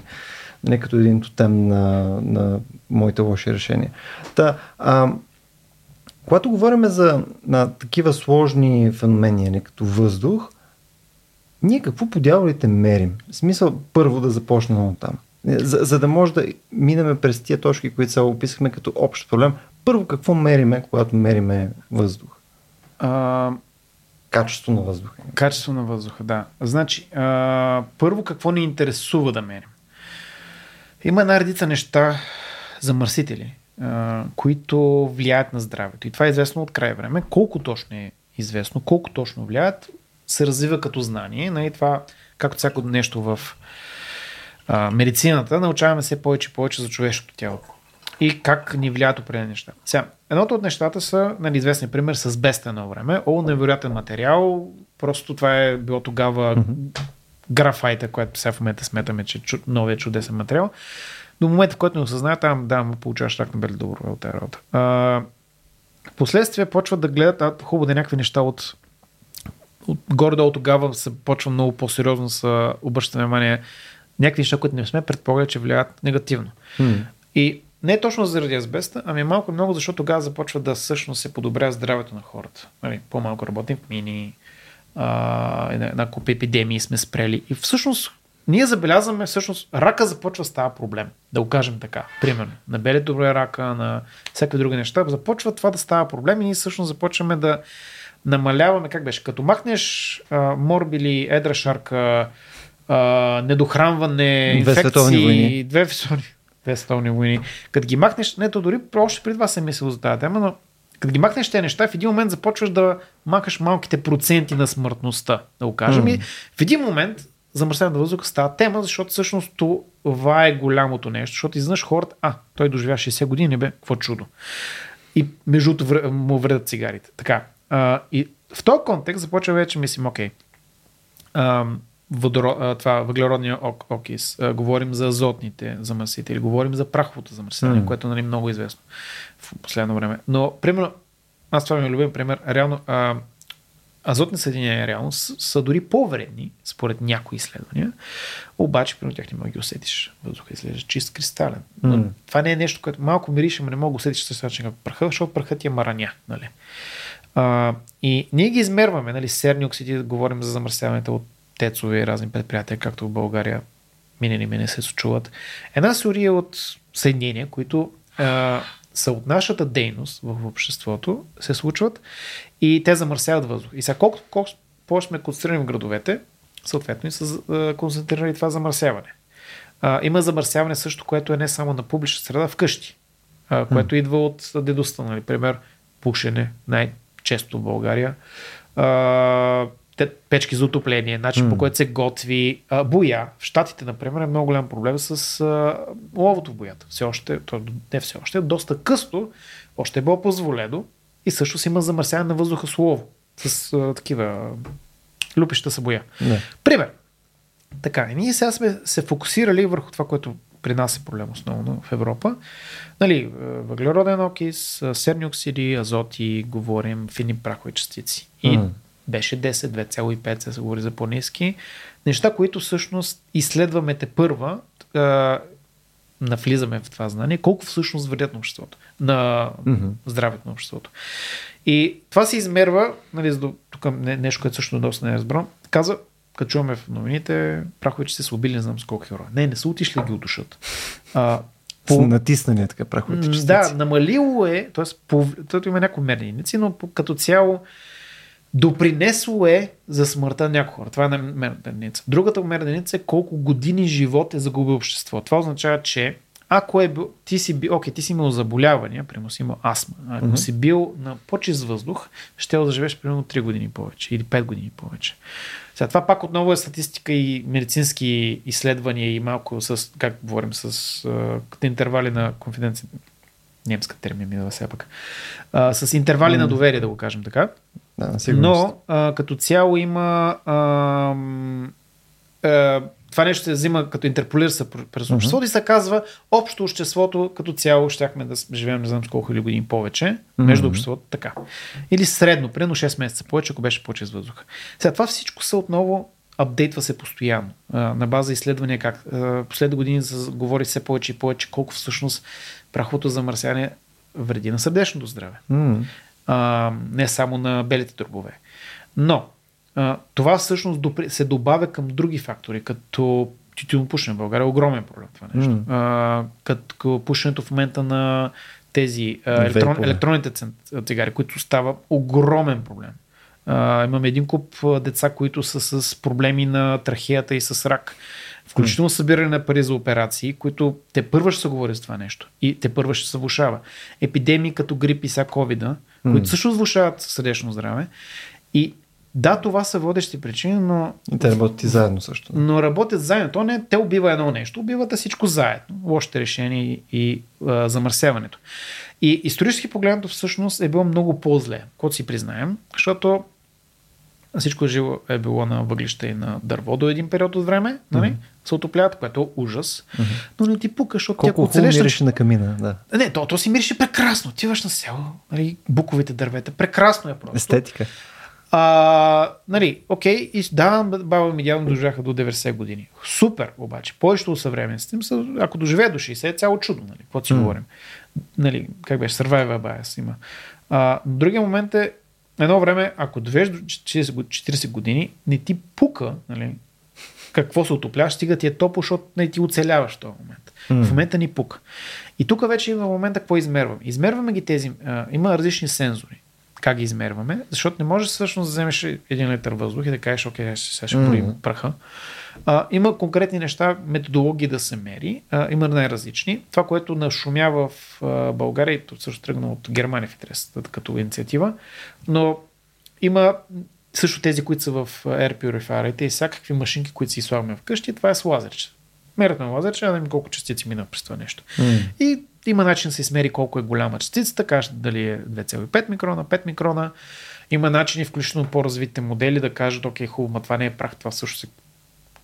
не като един тотем на, на моите лоши решения. Та, а, когато говорим за на такива сложни феномени, не като въздух, ние какво по дяволите мерим? В смисъл първо да започнем от там. За, за да може да минеме през тия точки, които се описахме като общ проблем, първо какво мериме, когато мериме въздух? А... Качество на въздуха. Качество на въздуха, да. Значи, а, първо какво ни интересува да мерим? Има една редица неща, замърсители, които влияят на здравето. И това е известно от край време. Колко точно е известно, колко точно влияят, се развива като знание. Нали, това, както всяко нещо в медицината, научаваме се повече и повече за човешкото тяло. И как ни влияят определени неща. Сега, едното от нещата са, нали, известен пример с беста едно време. О, невероятен материал. Просто това е било тогава mm-hmm графайта, която сега в момента сметаме, че е новия чудесен материал. До момента, в който не осъзная, там да, му получаваш так на бели добро от тази работа. А, последствие почват да гледат а, хубаво да е някакви неща от, от горе-долу тогава се почва много по-сериозно с обръщане внимание някакви неща, които не сме предполагали, че влияят негативно. Hmm. И не точно заради азбеста, ами малко много, защото тогава започва да всъщност се подобря здравето на хората. Нали, по-малко работим в мини, а, една купа епидемии сме спрели. И всъщност ние забелязваме, всъщност рака започва да става проблем. Да го кажем така. Примерно. На беле добре рака, на всякакви други неща. Започва това да става проблем и ние всъщност започваме да намаляваме, как беше, като махнеш а, морбили, едра шарка, а, недохранване, две инфекции, войни. Две, две световни войни. Като ги махнеш, не, то дори още преди това съм мислил за тази тема, но като ги махнеш тези неща, в един момент започваш да махаш малките проценти на смъртността, да го кажем. Mm. И в един момент замърсяване на въздуха става тема, защото всъщност това е голямото нещо, защото изведнъж хората, а, той доживя 60 години, бе, какво чудо. И между другото му вредят цигарите. Така. А, и в този контекст започва вече мислим, окей, а, водоро, това въглеродния окис, а, говорим за азотните замърсители, говорим за праховото замърсяване, mm. което нали, много известно в последно време. Но, примерно, аз това ми е любим пример, реално а, азотни съединения реално са, са дори по-вредни, според някои изследвания, обаче при тях не мога да ги усетиш. Въздуха изглежда чист кристален. Но mm. това не е нещо, което малко мирише, но не мога да усетиш също начин като праха, защото прахът е мараня. Нали? А, и ние ги измерваме, нали, серни оксиди, говорим за замърсяването от тецове и разни предприятия, както в България минени мене се чуват. Една серия от съединения, които а, са от нашата дейност в обществото, се случват и те замърсяват въздух. И сега колкото, колко повече сме концентрирани в градовете, съответно и са концентрирали това замърсяване. А, има замърсяване също, което е не само на публична среда, вкъщи, а, което hmm. идва от дедостта. Нали? Пример, пушене, най-често в България. А, печки за отопление, начин mm. по който се готви а, боя. В Штатите, например, е много голям проблем с а, ловото в боята. Все още, то, не все още, доста късно, още е било позволено и също си има замърсяване на въздуха с лово. С а, такива люпища са боя. Не. Пример. Така, и ние сега сме се фокусирали върху това, което при нас е проблем основно в Европа. Нали, въглероден окис, серни оксиди, азоти, говорим, фини прахови частици. И mm беше 10, 2,5 се говори за по-низки. Неща, които всъщност изследваме те първа, навлизаме в това знание, колко всъщност вредят на обществото, на mm-hmm. здравето на обществото. И това се измерва, нали, за тук нещо, което също доста не е разбрал, каза, като чуваме в новините, прахове, че се убили не знам с колко хора. Не, не са отишли ги удушат. А, по... Натиснали така праховите частици. Да, намалило е, т.е. По... има някои мерни но по, като цяло допринесло е за смъртта на някои хора. Това е мерната единица. Другата мерна единица е колко години живот е загубил общество. Това означава, че ако е ти си бил, окей, ти си имал заболявания, примерно си имал астма, ако mm-hmm. си бил на по-чист въздух, ще да живееш примерно 3 години повече или 5 години повече. Сега, това пак отново е статистика и медицински изследвания и малко с, как говорим, с uh, интервали на конфиденция. Немска термин ми да все пак. Uh, с интервали mm-hmm. на доверие, да го кажем така. Да, Но а, като цяло има а, а, това нещо се взима като интерполира се през обществото uh-huh. и се казва общо обществото като цяло щяхме да живеем не знам колко или години повече uh-huh. между обществото така. Или средно, примерно 6 месеца повече, ако беше повече с въздуха. Сега това всичко са отново апдейтва се постоянно. А, на база изследвания как последните години се говори все повече и повече колко всъщност прахото замърсяване вреди на сърдечното здраве. Mm а, не само на белите дробове. Но а, това всъщност се добавя към други фактори, като тютюнопушене в България е огромен проблем това нещо. Mm. А, като пушенето в момента на тези а, електрон, електронните цигари, които става огромен проблем. А, имаме един куп деца, които са с проблеми на трахеята и с рак. Включително събиране на пари за операции, които те първа ще се говори за това нещо. И те първа ще се влушава. Епидемии като грип и са ковида, които също влушават сърдечно здраве. И да, това са водещи причини, но... И те работят и заедно също. Но работят заедно. То не те убива едно нещо, убивате всичко заедно. Лошите решения и, и а, замърсяването. И исторически погледнато всъщност е било много по-зле, което си признаем, защото всичко живо е било на въглища и на дърво до един период от време, нали? Mm-hmm. се отопляват, което е ужас. Mm-hmm. Но не ти пука, защото Колко ти ако мирише на камина, да. Не, то, то си мирише прекрасно. Отиваш на село, нали, буковите дървета. Прекрасно е просто. Естетика. А, нали, окей, и да, баба ми дядо доживяха до 90 години. Супер, обаче. Повечето от съвременниците им са, ако доживеят до 60, е цяло чудо, нали, какво си mm. говорим. Нали, как беше, survivor bias има. А, другия момент е, едно време, ако довежда до 40 години, не ти пука, нали, какво се отоплява, стига ти е топло, защото не ти оцеляваш в този момент. Mm. В момента ни пука. И тук вече има момента какво измерваме. Измерваме ги тези, а, има различни сензори. Как ги измерваме? Защото не можеш всъщност да вземеш един литър въздух и да кажеш, окей, сега ще борим mm. праха. А, има конкретни неща, методологии да се мери. А, има най-различни. Това, което нашумява в а, България, и също тръгна от Германия в интерес като инициатива, но има също тези, които са в Air Purifier и всякакви машинки, които си слагаме вкъщи, това е с лазерче. Мерят на лазерче, да видим колко частици минат през това нещо. Mm. И има начин да се измери колко е голяма частицата, каже дали е 2,5 микрона, 5 микрона. Има начини, включително по-развитите модели, да кажат, окей, хубаво, това не е прах, това също е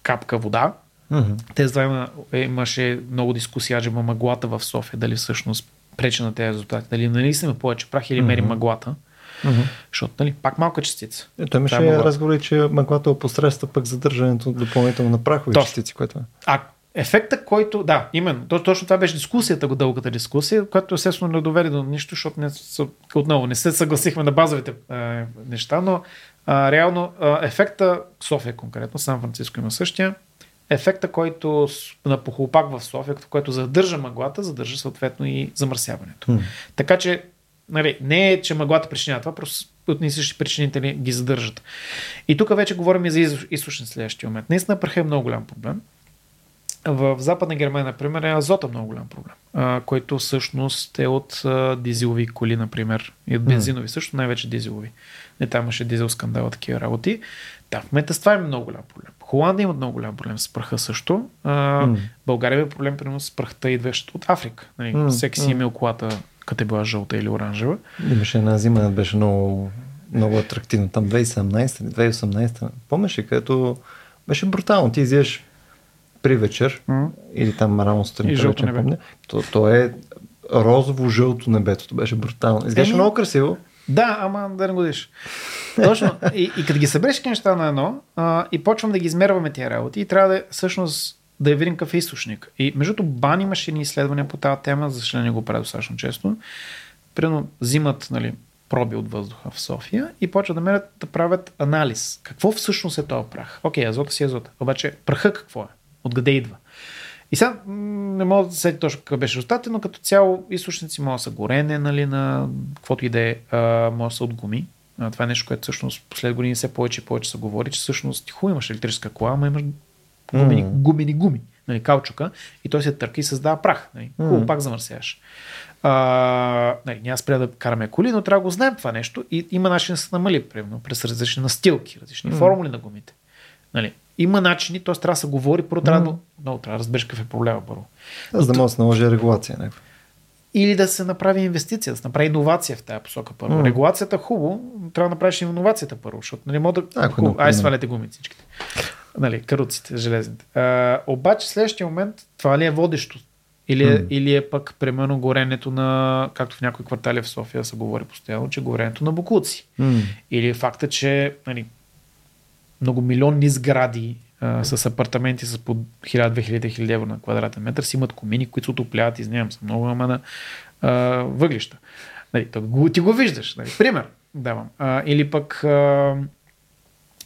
капка вода. Mm-hmm. Те за има, е, имаше много дискусия, че има мъглата в София, дали всъщност пречи на тези резултати. Дали нали сме повече прах или мери Мгм. мъглата. Mm-hmm. Защото, нали, пак малка частица. Ето имаше Това е разговори, че мъглата опосредства пък задържането допълнително на прахови Точно. частици, което е. А ефекта, който, да, именно, то, точно това беше дискусията, дългата дискусия, която естествено не доведе до нищо, защото не, отново не се съгласихме на базовите е, неща, но а, реално а, ефекта, София конкретно, Сан Франциско има същия, ефекта, който на похлопак в София, който задържа мъглата, задържа съответно и замърсяването. М. Така че, нали, не е, че мъглата причинява това, просто от ни същи причинители ги задържат. И тук вече говорим и за източ- източник следващия момент. Наистина праха е много голям проблем. В Западна Германия, например, е азота много голям проблем, а, който всъщност е от а, дизелови коли, например, и от бензинови, също най-вече дизелови. Не, там имаше дизел скандал, такива работи. Да, в момента с това има много голям проблем. Холандия има много голям проблем с праха също. А, М. България има проблем, примерно, с прахта, идваща от Африка. Нали, М, всеки си е имал колата, като е била жълта или оранжева. Имаше една зима, беше много, много атрактивно. Там 2017 или 2018, помниш ли, където беше брутално. Ти изяш при вечер М. или там рано И сутринта, вече не помня. То, то е розово-жълто небето. То беше брутално. Изглеждаше Еми- много красиво. Да, ама да не годиш. Точно. И, и като ги събереш неща на едно а, и почвам да ги измерваме тия работи и трябва да всъщност да я видим какъв е източник. И между другото, Бан имаше ни изследвания по тази тема, за съжаление го правя достатъчно често. Примерно взимат нали, проби от въздуха в София и почват да мерят да правят анализ. Какво всъщност е този прах? Окей, азота си е азота. Обаче праха какво е? Откъде идва? И сега не мога да се точно какъв беше резултатът, но като цяло източници могат да са горене, нали, на каквото и да е, може да са от гуми. А, това е нещо, което всъщност послед години все повече и повече се говори, че всъщност ти хубаво имаш електрическа кола, ама имаш гумени, М. гумени гуми, нали, каучука, и той се търка и създава прах. Нали. Хубаво, М. пак замърсяваш. А, нали, няма спря да караме коли, но трябва да го знаем това нещо и има начин да се намали, примерно, през различни настилки, различни М. формули на гумите. Нали. Има начини, т.е. трябва да се говори, първо трябва да, много трябва да разбереш какъв е проблема първо. За да може да се наложи регулация. някаква. Или да се направи инвестиция, да се направи иновация в тази посока първо. М. Регулацията е хубаво, но трябва да направиш иновацията първо, защото не мога да... Ако е Хубаво, Ай, необходимо. сваляте гуми всичките. Нали, каруците, железните. А, обаче следващия момент, това ли е водещо? Или е, М. или е пък, примерно, горенето на, както в някои квартали в София се говори постоянно, че горенето на букуци. М. Или факта, че нали, многомилионни сгради а, с апартаменти с по 1000-2000 евро на квадратен метър си имат комини, които се отопляват, извинявам се, много, ама на а, въглища. Нали, то, го, ти го виждаш. Нали, пример давам. А, или пък а,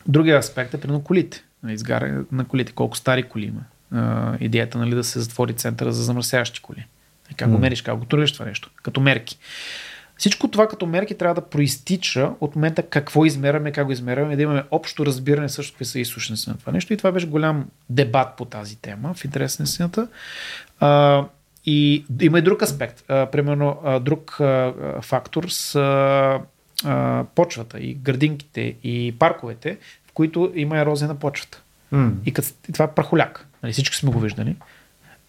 другия аспект е примерно колите. Нали, изгаряне на колите. Колко стари коли има. А, идеята нали, да се затвори центъра за замърсяващи коли. Нали, Как го мериш, как го това нещо. Като мерки. Всичко това като мерки трябва да проистича от момента какво измерваме, как го измерваме, да имаме общо разбиране също какви са източници на това нещо. И това беше голям дебат по тази тема в интерес на истината. А, и има и друг аспект. А, примерно, а, друг а, фактор с а, почвата и градинките и парковете, в които има ерозия на почвата. М. И, като, и това е прахоляк. Нали, всички сме го виждали.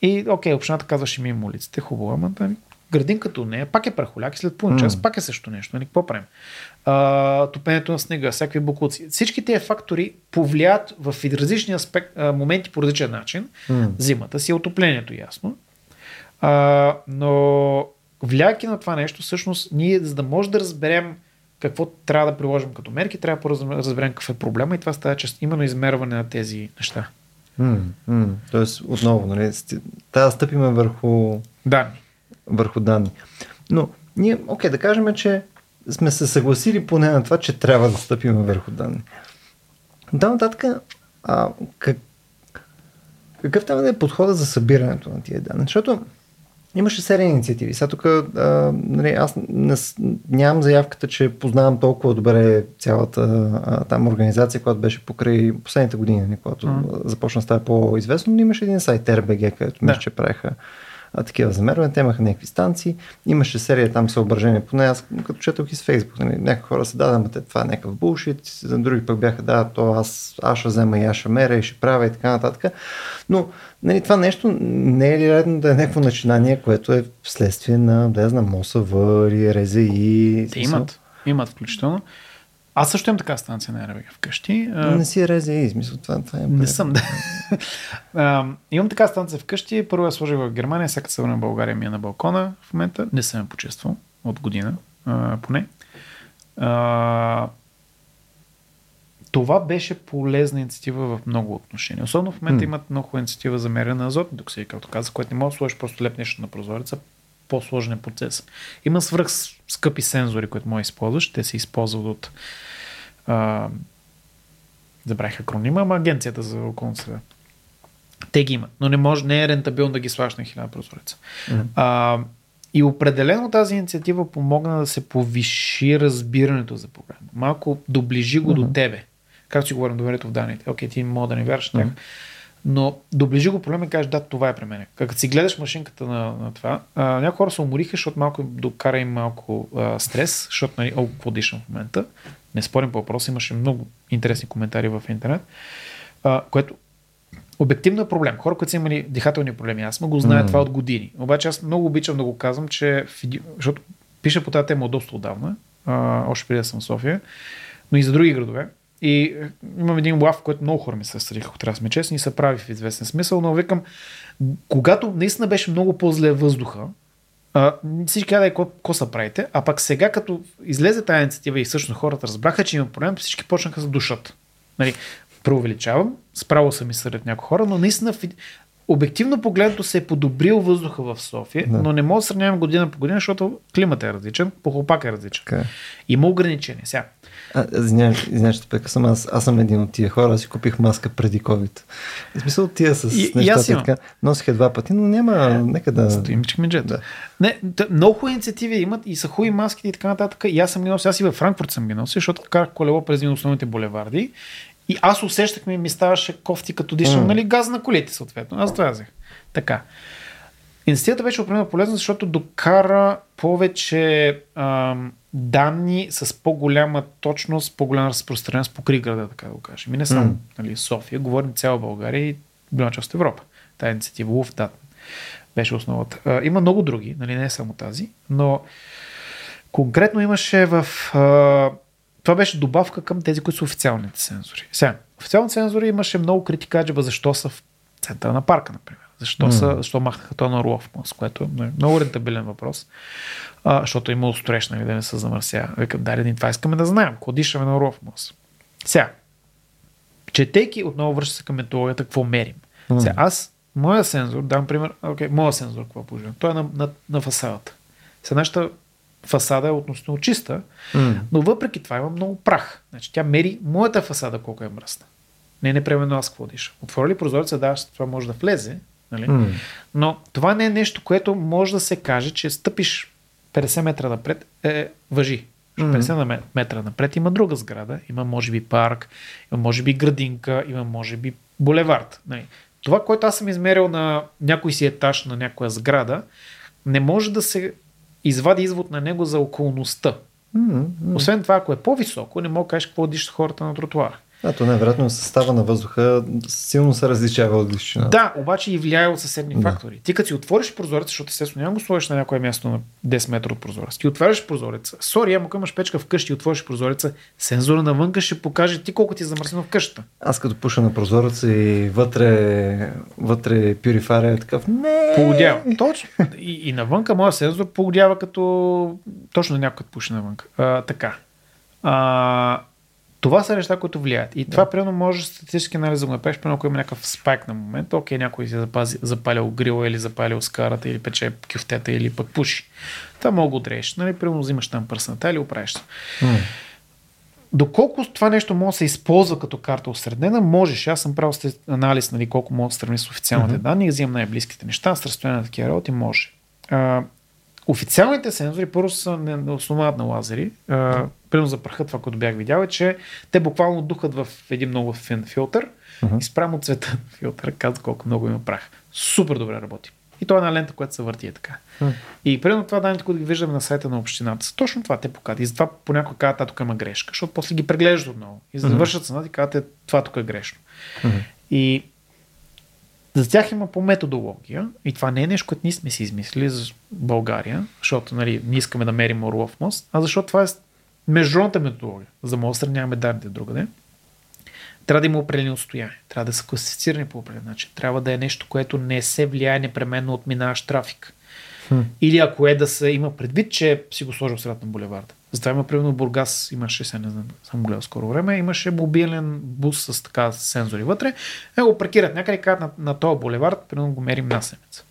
И, окей, общината казва, ще мием улиците, хубаво, ама да, градинката от нея пак е прахоляк и след половин час М. пак е също нещо. Нали, какво правим? А, топенето на снега, всякакви буклуци. Всички тези фактори повлият в различни аспект, а, моменти по различен начин. М. Зимата си е отоплението, ясно. А, но влияйки на това нещо, всъщност ние, за да може да разберем какво трябва да приложим като мерки, трябва да разберем какъв е проблема и това става чрез именно измерване на тези неща. М. М. Тоест, отново, нали, трябва да стъпиме върху Данни. Върху данни. Но ние, окей, да кажем, че сме се съгласили поне на това, че трябва да стъпим върху данни. Да, нататък, а, как, какъв трябва да е подхода за събирането на тия данни? Защото имаше серия инициативи. Сега тук а, нали, аз не, нямам заявката, че познавам толкова добре цялата а, там организация, която беше покрай последните години, нали, когато Мгм. започна да става по-известно, но имаше един сайт RBG, където Да. мисля, че правиха а, такива замервания. Те имаха някакви станции. Имаше серия там съображения, поне аз като четох из Фейсбук. Нали, някакви хора се дадаха, те, това е някакъв булшит, за други пък бяха, да, то аз, аз ще взема и аз ще меря и ще правя и така нататък. Но нали, това нещо не е ли редно да е някакво начинание, което е вследствие на, да я знам, МОСАВ РЗИ? Те имат, имат включително. Аз също имам така станция на РВГ вкъщи. Не си РЗИ, смисъл това, това е... Не съм, да. а, имам така станция вкъщи. Първо я сложих в Германия, всяка се върна в България ми е на балкона в момента. Не съм я почувствал от година, а, поне. А, това беше полезна инициатива в много отношения. Особено в момента mm. имат много инициатива за мерене на азотни токсиди, както казах, което не може да сложиш просто леп нещо на прозореца, по-сложен процес. Има свръх скъпи сензори, които може да използваш. Те се използват от а, забравих акронима, ама Агенцията за околна среда. Те ги имат, но не, може, не е рентабилно да ги сваш на хиляда прозореца. Mm-hmm. А, и определено тази инициатива помогна да се повиши разбирането за програма. Малко доближи го mm-hmm. до тебе. Както си говорим доверието в данните. Окей, ти мога да не вярваш mm-hmm. тях. Но доближи го проблема и кажеш, да, това е при мен. Като си гледаш машинката на, на това, а, някои хора се умориха, защото малко докара им малко а, стрес, защото, нали, о, какво дишам в момента. Не спорим по въпроса, имаше много интересни коментари в интернет, а, което обективно е проблем. Хора, които са имали дихателни проблеми, аз го знаят mm. това от години. Обаче аз много обичам да го казвам, че, защото пиша по тази тема доста отдавна, а, още преди да съм в София, но и за други градове. И е, имам един лав, който много хора ми се съдиха, ако трябва да сме честни, и се прави в известен смисъл, но викам, когато наистина беше много по-зле въздуха, а, всички казаха какво са правите, а пък сега като излезе тази инициатива и всъщност хората разбраха, че има проблем, всички почнаха да душат. Нали, преувеличавам, справо са ми сред някои хора, но наистина обективно погледното се е подобрил въздуха в София, да. но не мога да сравнявам година по година, защото климата е различен, похлопак е различен. Okay. Има ограничения. Сега, Извинявай, че съм. Аз, аз съм един от тия хора. Аз си купих маска преди COVID. В смисъл тия с и, нещата и така. Носих два пъти, но няма. Нека да. Стоим чекмеджет. Да. Не, много хубави инициативи имат и са хубави маските и така нататък. И аз съм ги носил. Аз и във Франкфурт съм ги носил, защото карах колело през един основните булеварди. И аз усещах ми, ми ставаше кофти, като дишам, mm. нали, газ на колите, съответно. Аз това взех. Така. Инициативата беше определено полезна, защото докара повече ам, данни с по-голяма точност, по-голяма разпространеност по града, така да го кажем. И не само mm. нали, София, говорим цяла България и голяма част от Европа. Тая инициатива UFDAT беше основата. А, има много други, нали, не е само тази, но конкретно имаше в... А, това беше добавка към тези, които са официалните сензори. Сега, официалните сензори имаше много критикаджеба защо са в центъра на парка, например. Защо, mm. са, защо махнаха то на Орлов мост, което е много рентабилен въпрос а, защото е имало строеж, нали, да не се замърсява. Викам, дали това искаме да знаем, какво дишаме на мост. Сега, четейки, отново връща се към методологията, какво мерим. Mm. Сега, аз, моя сензор, дам пример, окей, okay, моя сензор, какво положение? Той е на, на, на фасадата. Сега нашата фасада е относително чиста, mm. но въпреки това има много прах. Значи, тя мери моята фасада колко е мръсна. Не непременно аз какво диша. Отвори ли прозореца, да, това може да влезе, нали? Mm. но това не е нещо, което може да се каже, че стъпиш 50 метра напред е, въжи. 50 mm-hmm. метра напред има друга сграда, има може би парк, има може би градинка, има може би булевард. Нали. Това, което аз съм измерил на някой си етаж на някоя сграда, не може да се извади извод на него за околността. Mm-hmm. Освен това, ако е по-високо, не мога да кажеш какво дишат хората на тротуара. А, то най-вероятно състава на въздуха силно се различава от височина. Да, обаче и влияе от съседни да. фактори. Ти като си отвориш прозорец, защото естествено няма го сложиш на някое място на 10 метра от прозорец. Ти отваряш прозореца. Сори, ама ако имаш печка вкъщи и отвориш прозореца, сензора навънка ще покаже ти колко ти е замърсено в къщата. Аз като пуша на прозореца и вътре, вътре пюрифаря е такъв. Не! Погодява. Точно. И, и навънка моя сензор погодява като точно някой пуша навънка. А, така. А, това са неща, които влияят. И да. това, примерно, може статистически анализ да го направиш, примерно, ако има някакъв спайк на момента, окей, някой си е запази, запалил грила или запалил скарата или пече кюфтета или пък пуши. Това мога да отрееш. Нали, примерно, взимаш там пръсната или оправиш се. Mm. Доколко това нещо може да се използва като карта осреднена, можеш. Аз съм правил анализ, нали, колко мога да сравня с официалните mm-hmm. данни и взимам най-близките неща, с разстояние на такива работи може. А, официалните сензори първо са не основават на лазери. А, примерно за праха, това, което бях видял, е, че те буквално духат в един много фин филтър uh-huh. и спрямо цвета на филтъра казват колко много има прах. Супер добре работи. И то е една лента, която се върти е така. Хм. И примерно това данните, които ги виждаме на сайта на общината, са точно това те показват. И затова понякога казват, а тук има грешка, защото после ги преглеждат отново. И за да Мгм. вършат цената и казват, е, това тук е грешно. Мгм. И за тях има по методология и това не е нещо, което ние сме си измислили за България, защото нали, ние искаме да мерим Орлов мост, а защото това е международната методология, за да може да сравняваме данните другаде. Трябва да има определени отстояния, трябва да са класифицирани по определен начин, трябва да е нещо, което не се влияе непременно от минаващ трафик. Хм. Или ако е да се има предвид, че си го сложил в средата на булеварда. Затова има, примерно, Бургас имаше, сега не знам, съм гледал скоро време, имаше мобилен бус с така сензори вътре. Е, го паркират някъде и казват на, на този булевард, примерно го мерим на седмица.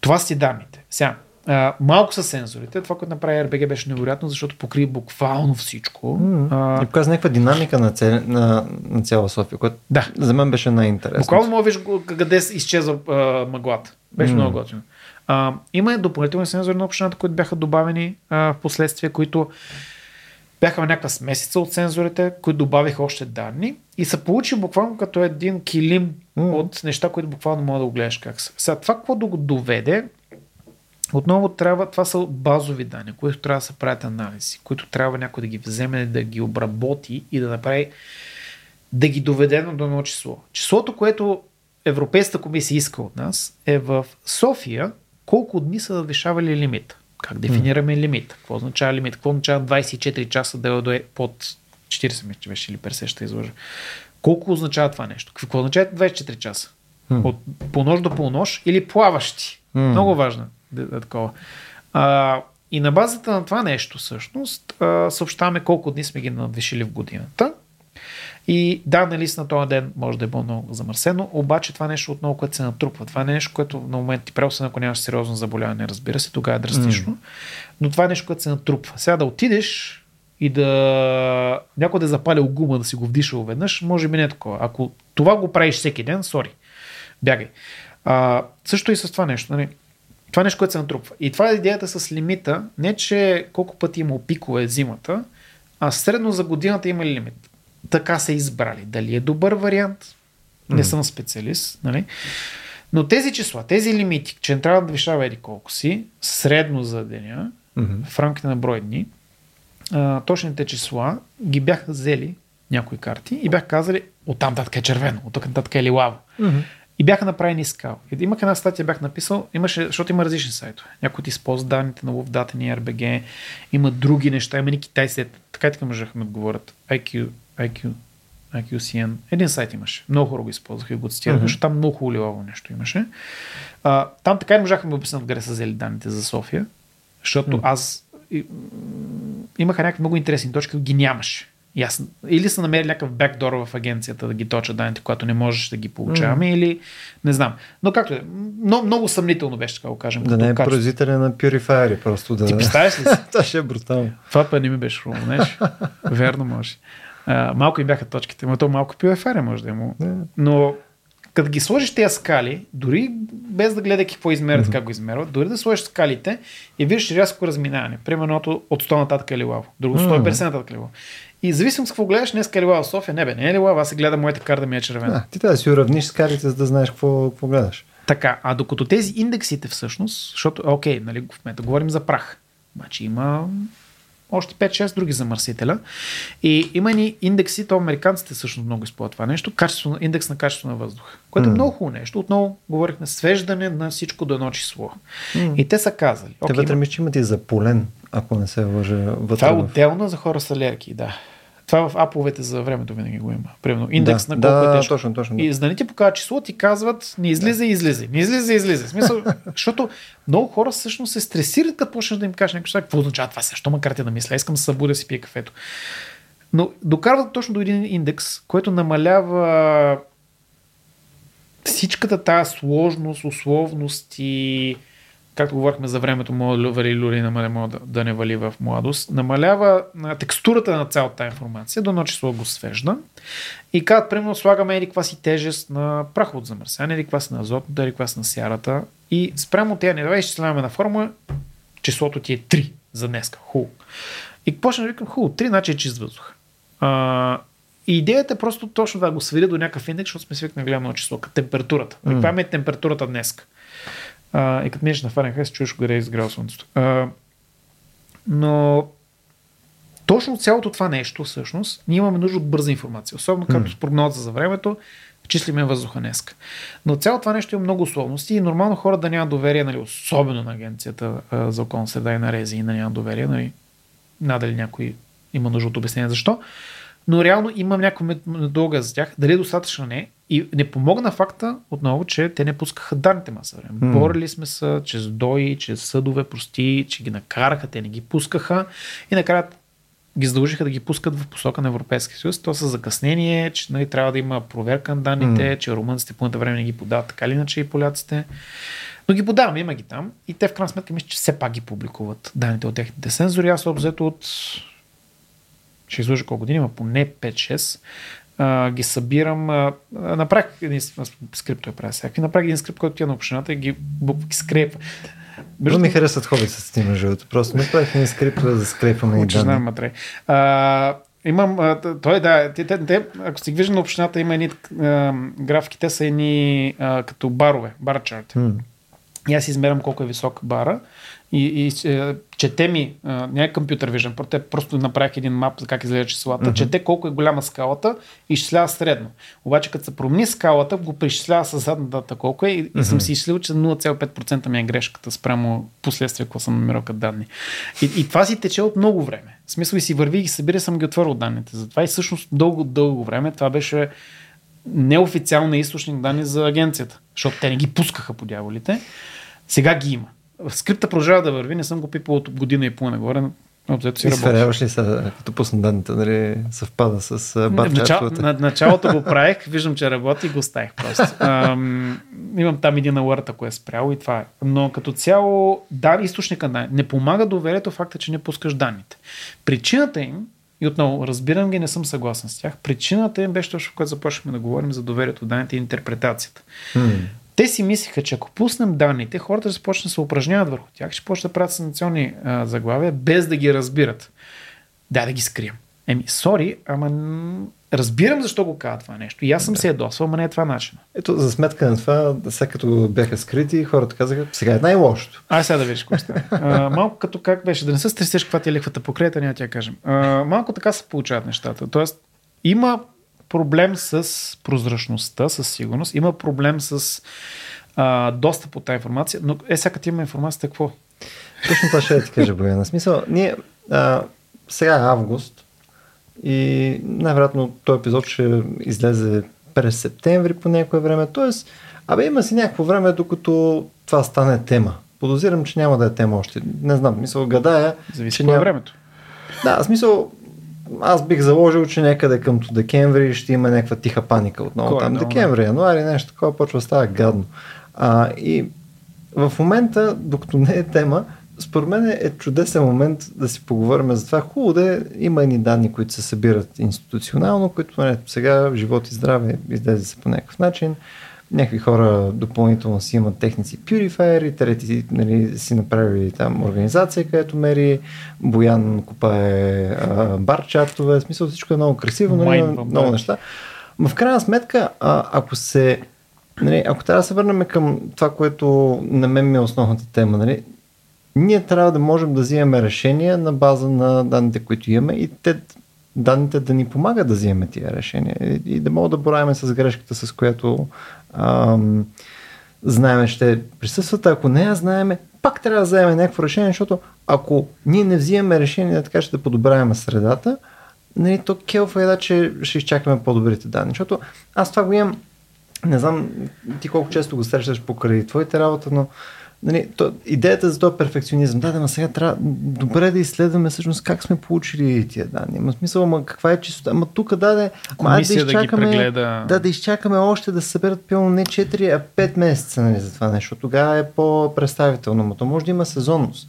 Това си данните. Сега, а, малко са сензорите. Това, което направи RBG беше невероятно, защото покри буквално всичко. Мгм. А, И показва някаква динамика на, цел, на, на цяла София, което да. за мен беше най-интересно. Буквално мога виж къде изчезва а, мъглата. Беше М. много готино. А, има и допълнителни сензори на общината, които бяха добавени а, в последствие, които бяха в някаква смесица от сензорите, които добавиха още данни и се получи буквално като един килим М. от неща, които буквално мога да го гледаш как са. Сега това, какво да го доведе, отново трябва, това са базови данни, които трябва да се правят анализи, които трябва някой да ги вземе, да ги обработи и да направи да ги доведе до едно число. Числото, което Европейската комисия иска от нас е в София колко дни са надвишавали лимит. Как дефинираме лимит? Какво означава лимит? Какво означава 24 часа да е под 40 мисля, че беше или 50 ще излъжа. Колко означава това нещо? Какво означава 24 часа? От полунощ до полунощ или плаващи? Много важно. Такова. А, и на базата на това нещо, всъщност, а, съобщаваме колко дни сме ги надвишили в годината. И да, нали на този ден може да е било много замърсено, обаче това нещо отново, което се натрупва. Това е нещо, което на момент ти прави, освен ако нямаш сериозно заболяване, разбира се, тогава е драстично. Mm. Но това е нещо, което се натрупва. Сега да отидеш и да някой да е запалил гума, да си го вдишал веднъж, може би не е такова. Ако това го правиш всеки ден, сори, бягай. А, също и с това нещо. Нали? Това е нещо, което се натрупва. И това е идеята с лимита. Не, че колко пъти има пикове зимата, а средно за годината има ли лимит. Така са избрали. Дали е добър вариант? Не съм специалист. Нали? Но тези числа, тези лимити, че не трябва да надвишава еди колко си, средно за деня, в рамките на брой дни, а, точните числа ги бяха взели някои карти и бяха казали оттам нататък е червено, от тук нататък е лилаво. Мгм. И бяха направени скал. Имах една статия, бях написал, имаше, защото има различни сайтове. Някои от използват данните на Love RBG, има други неща, има и китайци, така и така можехме да отговорят. IQ, IQ, IQCN. Един сайт имаше. Много хора го използваха и го цитираха, Мгм. защото там много хубаво нещо имаше. А, там така и не можахме да обяснят къде са взели данните за София, защото аз и, имаха някакви много интересни точки, ги нямаше. И аз, или са намерили някакъв бекдор в агенцията да ги точат данните, когато не можеш да ги получаваме, или не знам. Но както е, много, много съмнително беше, така го кажем. Да не е производителя на Purifier, просто да... Ти представяш ли си? Това ще е брутално. Това път не ми беше хубаво, знаеш. Верно може. А, малко и бяха точките, но то малко пиоефаре може да е му. Да. Но като ги сложиш тези скали, дори без да гледайки какво измерят, как го измерват, дори да сложиш скалите и виждаш рязко разминаване. Примерно от- от 100 нататък е лилаво, друго 150 нататък е лилаво. И зависимо с какво гледаш, днес е лилаво в София, не бе, не е лилаво, аз се гледам моята карта ми е червена. Да, ти трябва да си уравниш скалите, за да знаеш какво, какво гледаш. Така, а докато тези индексите всъщност, защото, окей, нали, в момента говорим за прах, значи има още 5-6 други замърсителя. И има ни индекси, то американците всъщност много използват това нещо, качество, индекс на качество на въздуха, което е М. много хубаво нещо. Отново говорихме свеждане на всичко до едно число. М. И те са казали. Те вътре има- мисля, че имат и за полен, ако не се лъжа. Вътре това е отделно за хора с алергии, да. Това в аповете за времето винаги го има. Примерно индекс да, на колко да, е тежко. точно, точно. И да не ти покажат число, ти казват не излиза, излиза, не излиза, излиза. В Смисъл, защото много хора всъщност се стресират, като почнеш да им кажеш някакво, какво означава това сега, що ма карате да мисля, искам да се събудя да си пия кафето. Но докарват точно до един индекс, който намалява всичката тази сложност, условност и както говорихме за времето, може да вали люли, намаля, може да, да не вали в младост, намалява на текстурата на цялата информация, до едно число го свежда и казват, примерно, слагаме каква си тежест на праха от замърсяване, или каква си на азотната, или каква си на сярата и спрямо тези нива изчисляваме на формула, числото ти е 3 за днеска. Хубаво. И почна да викам, хубаво, 3 значи е чист въздух. А, и идеята е просто точно да го свири до някакъв индекс, защото сме свикнали гледаме едно число, като температурата. Mm. Каква е температурата днес? А, и като минеш на Фаренхайт, чуеш къде е изгрял слънцето. А, но точно цялото това нещо, всъщност, ние имаме нужда от бърза информация. Особено както с прогноза за времето, числиме въздуха днес. Но цялото това нещо има много условности и нормално хора да нямат доверие, нали, особено на агенцията а, за околна среда и на Рези, и да нямат доверие. Нали, надали някой има нужда от обяснение защо. Но реално имам някаква дълга за тях. Дали е достатъчно не. И не помогна факта отново, че те не пускаха данните маса време. Mm. Борили сме се чрез дои, чрез съдове, прости, че ги накараха, те не ги пускаха. И накрая ги задължиха да ги пускат в посока на Европейския съюз. То са закъснение, че нали, трябва да има проверка на данните, mm. че румънците по време не ги подават така или иначе и поляците. Но ги подаваме, има ги там и те в крайна сметка мисля, че все пак ги публикуват данните от техните сензори. Аз обзето от ще излъжа колко години, има поне 5-6, а, ги събирам. А, направих един скрипт, той прави всякакви. Направих един скрипт, който тя на общината и ги буквки скрепва. Между ми харесват хоби с ти между другото. Просто направих един скрипт да скрепваме и данни. А, Имам, а, той да, те, те, те, ако сте виждали на общината, има едни а, графики, те са едни а, като барове, бар чарт. И аз измерям колко е висок бара и, и е, чете ми, не е компютър виждам, те просто направих един мап за как изглежда числата, uh-huh. чете колко е голяма скалата и изчислява средно. Обаче като се промени скалата, го преизчислява с задната дата колко е и, uh-huh. и съм си изчислил, че 0,5% ми е грешката спрямо последствия, какво съм намирал като данни. И, и това си тече от много време. В смисъл и си върви и събира, съм ги отворил данните. Затова и всъщност дълго, дълго време това беше неофициален източник данни за агенцията, защото те не ги пускаха по дяволите. Сега ги има скрипта продължава да върви, не съм го пипал от година и половина горе, Обзето си Изферяваш ли са, като пусна данните, нали, съвпада с барчатовете? На, началото го правих, виждам, че работи и го оставих просто. Ам, имам там един алърт, ако е спрял и това е. Но като цяло, да, източника на не помага доверието факта, че не пускаш данните. Причината им, и отново, разбирам ги, не съм съгласен с тях. Причината им беше точно, когато започнахме да говорим за доверието в данните и интерпретацията. Hmm. Те си мислиха, че ако пуснем данните, хората ще почнат да се упражняват върху тях, ще почнат да правят санкционни а, заглавия, без да ги разбират. Да, да ги скрием. Еми, сори, ама разбирам защо го казва това нещо. И аз съм да. се ядосвал, ама не е това начин. Ето, за сметка на това, след като бяха скрити, хората казаха, сега е най-лошото. Ай, сега да видиш какво Малко като как беше, да не се стресеш каква ти е лихвата по крета, няма тя кажем. А, малко така се получават нещата. Тоест, има проблем с прозрачността, със сигурност. Има проблем с а, достъп от тази информация, но е, сега има информацията, какво? Точно това ще ти кажа, Бояна. Смисъл, ние а, сега е август и най-вероятно този епизод ще излезе през септември по някое време. Тоест, абе има си някакво време, докато това стане тема. Подозирам, че няма да е тема още. Не знам, мисъл, гадая. Зависи че няма... времето. Да, смисъл, аз бих заложил, че някъде към декември ще има някаква тиха паника отново. Кой, там декември, януари, нещо такова почва да става гадно. А, и в момента, докато не е тема, според мен е чудесен момент да си поговорим за това. Хубаво да е, има едни данни, които се събират институционално, които не, сега живот и здраве излезе се по някакъв начин някакви хора допълнително си имат техници Purifier трети нали, си направили там организация, където мери. Боян купае бар чартове, в смисъл всичко е много красиво, нали, много, много неща. Но в крайна сметка, а, ако се нали, ако трябва да се върнем към това, което на мен ми е основната тема, нали, ние трябва да можем да взимаме решения на база на данните, които имаме и те данните да ни помагат да взимаме тия решения и, да мога да бораваме с грешката, с която ам, знаеме ще присъстват, ако не я знаеме, пак трябва да вземем някакво решение, защото ако ние не взимаме решение така ще да подобряваме средата, нали, то келфа е да, че ще изчакаме по-добрите данни. Защото аз това го имам, не знам ти колко често го срещаш покрай твоите работа, но Нали, то, идеята за този перфекционизъм, да, да, но сега трябва добре да изследваме всъщност как сме получили тия данни. Има смисъл, ама каква е чистота? Ама тук да, да, ама, да, изчакаме, да, да, да изчакаме още да се съберат пилно не 4, а 5 месеца нали, за това нещо. Тогава е по-представително, но то може да има сезонност.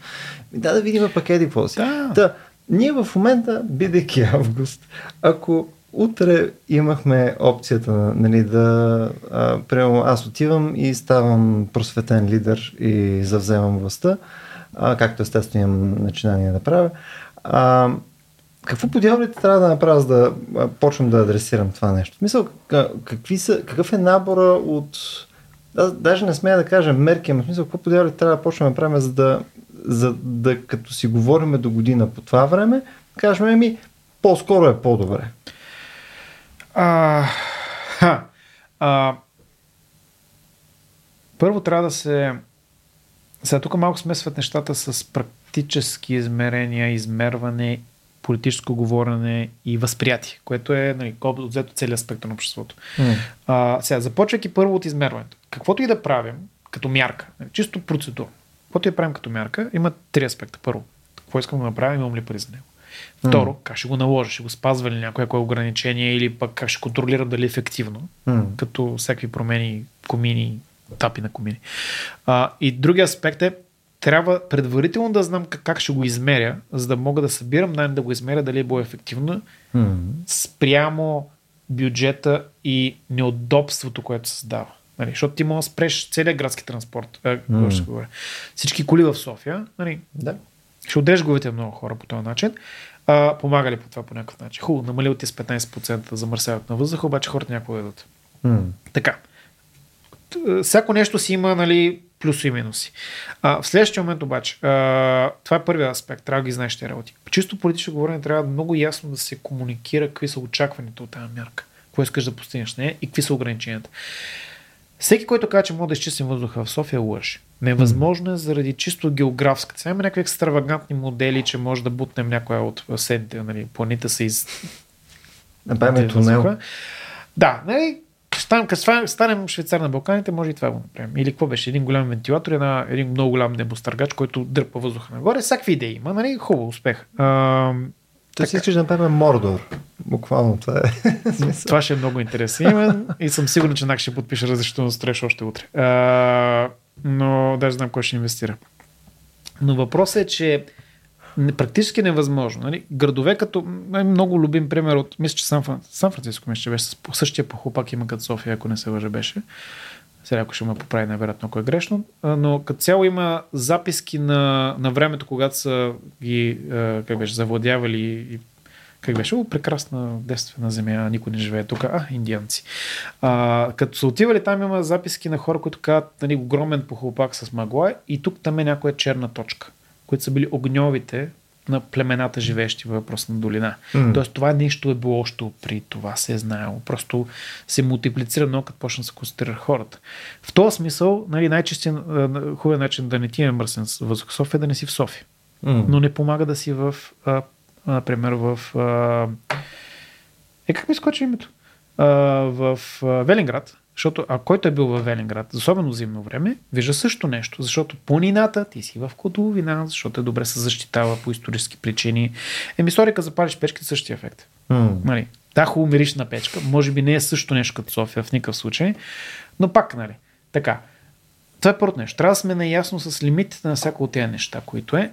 Да, да видим пакети какво си. Да. да. Ние в момента, бидейки август, ако утре имахме опцията нали, да а, прямо аз отивам и ставам просветен лидер и завземам властта, а, както естествено имам начинание да правя. А, какво по трябва да направя, за да почвам да адресирам това нещо? Мисъл, какви са, какъв е набора от аз даже не смея да кажа мерки, ама в смисъл, какво подяли трябва да почнем да правим, за да, за да като си говориме до година по това време, кажем ми, по-скоро е по-добре. А, ха, а, първо трябва да се... Сега тук малко смесват нещата с практически измерения, измерване, политическо говорене и възприятие, което е нали, взето целият спектър на обществото. Mm. А, сега, започвайки първо от измерването. Каквото и да правим като мярка, нали, чисто процедура, каквото и да правим като мярка, има три аспекта. Първо, какво искам да направим, имам ли пари за него? Второ, mm. как ще го наложа, ще го спазва ли някое ограничение или пък как ще контролира дали е ефективно, mm. като всякакви промени, комини, тапи на комини. А, и другия аспект е, трябва предварително да знам как, как ще го измеря, за да мога да събирам най да го измеря дали е било ефективно mm. спрямо бюджета и неудобството, което се създава. Нали, защото ти може да спреш целият градски транспорт. Е, mm. Всички коли в София. Нали, да. Ще главите много хора по този начин. А, помага ли по това по някакъв начин? Хубаво, намалил ти с 15% замърсяването на въздуха, обаче хората някога дадат. Mm. Така. Всяко нещо си има нали, плюси и минуси. А, в следващия момент обаче, а, това е първият аспект, трябва да ги знаеш тези работи. Чисто политическо говорене трябва много ясно да се комуникира какви са очакваните от тази мярка, какво искаш да постигнеш нея и какви са ограниченията. Всеки, който каже, че може да изчистим въздуха в София, лъжи. Невъзможно е заради чисто географска. Сега има някакви екстравагантни модели, че може да бутнем някоя от седните нали, планита се из... Направим тунел. Да, нали, станем, станем швейцар на Балканите, може и това го направим. Или какво беше? Един голям вентилатор, една, един много голям небостъргач, който дърпа въздуха нагоре. Всякакви идеи има, нали? Хубаво, успех. А, Той си искаш да направим Мордор. Буквално това е. това ще е много интересен и съм сигурен, че Нак ще подпише разрешително строеж още утре. А, но даже знам кой ще инвестира. Но въпросът е, че практически невъзможно. Нали? Градове като много любим пример от, мисля, че Сан, Сан Франциско, мисля, че беше същия похлопак има като София, ако не се лъжа беше. Сега ако ще ме поправи, невероятно, ако е грешно. Но като цяло има записки на, на времето, когато са ги как беше, завладявали и как беше, О, прекрасна девствена земя, никой не живее тук, а, индианци. А, като са отивали, там има записки на хора, които казват, нали, огромен похлопак с магла и тук там е някоя черна точка които са били огньовите на племената, живеещи във въпросна долина. Mm. Тоест това нещо е било още при това, се е знаело. Просто се мултиплицира много, като почна да се концентрира хората. В този смисъл, нали, най-честен хубавият начин да не ти е мръсен въздух София е да не си в София. Mm. Но не помага да си в, а, например, в... А, е, как ми скочи името? А, в а, Велинград, защото а който е бил във Велинград, особено зимно време, вижда също нещо. Защото планината, ти си в Котловина, защото е добре се защитава по исторически причини. Еми, историка запалиш печки, същия ефект. Mm. Нали? Да, хубаво мириш на печка. Може би не е също нещо като София в никакъв случай. Но пак, нали? Така. Това е първото нещо. Трябва да сме наясно с лимитите на всяко от тези неща, които е.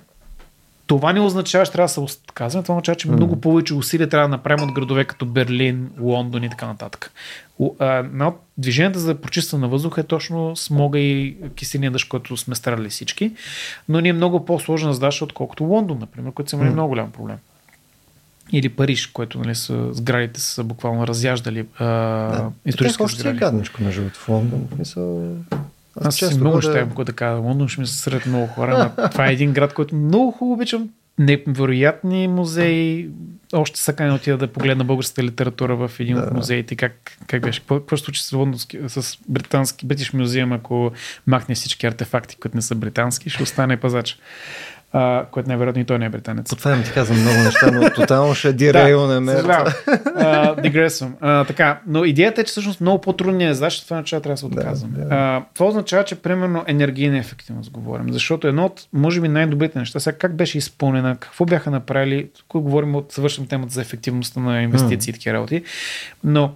Това не означава, че трябва да се отказваме. Това означава, че mm. много повече усилия трябва да направим от градове като Берлин, Лондон и така нататък. Една от движенията за прочистване на въздуха е точно смога и кисения дъжд, който сме старали всички. Но ни е много по-сложна задача, отколкото Лондон, например, който са имали mm. много голям проблем. Или Париж, който нали, са, сградите са буквално разяждали а, да. исторически сгради. Това е гадничко, между в Лондон. Мисъл... Аз, Аз си много ще да... да кажа. Лондон ще ми се сред много хора. това е един град, който много хубаво обичам невероятни музеи. Още са кани отида да погледна българската литература в един да. от музеите. Как, как беше? Какво, какво случи с, лондонски, с британски, Бритиш музеум, ако махне всички артефакти, които не са британски, ще остане пазач а, което най-вероятно и той не е британец. По това ти казвам много неща, но тотално ще дирейл на мен. Дигресвам. така, но идеята е, че всъщност много по-трудно е задача, това означава трябва да се отказвам. Да, да. това означава, че примерно енергийна ефективност говорим, защото едно от, може би, най-добрите неща, сега как беше изпълнена, какво бяха направили, тук говорим от съвършим темата за ефективността на инвестиции и такива работи, но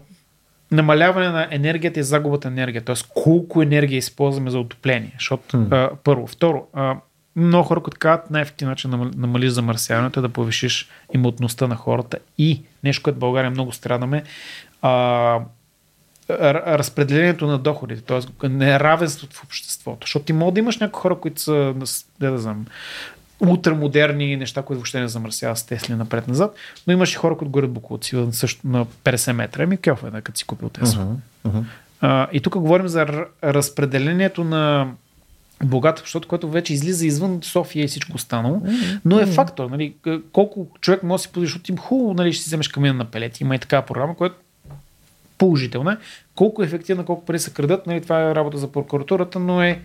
намаляване на енергията и загубата на енергия, т.е. колко енергия използваме за отопление. Защото, mm. а, първо. Второ, а, много хора, които казват, най-ефективен начин да намалиш замърсяването е да повишиш имотността на хората и нещо, което в България много страдаме, а, разпределението на доходите, т.е. неравенството в обществото. Защото ти мога да имаш някои хора, които са, да, да знам, ултрамодерни неща, които въобще не замърсяват с Тесли напред-назад, но имаш и хора, които горят буклуци също на 50 метра. Ами кьоф е, да, като си купил Тесла. Uh-huh, uh-huh. И тук говорим за разпределението на богато, защото което вече излиза извън София и всичко останало, но е фактор. Нали, колко човек може да си позволи, защото им хубаво нали, ще си вземеш камина на пелети. Има и такава програма, която положителна. Колко е ефективна, колко пари се крадат, нали, това е работа за прокуратурата, но е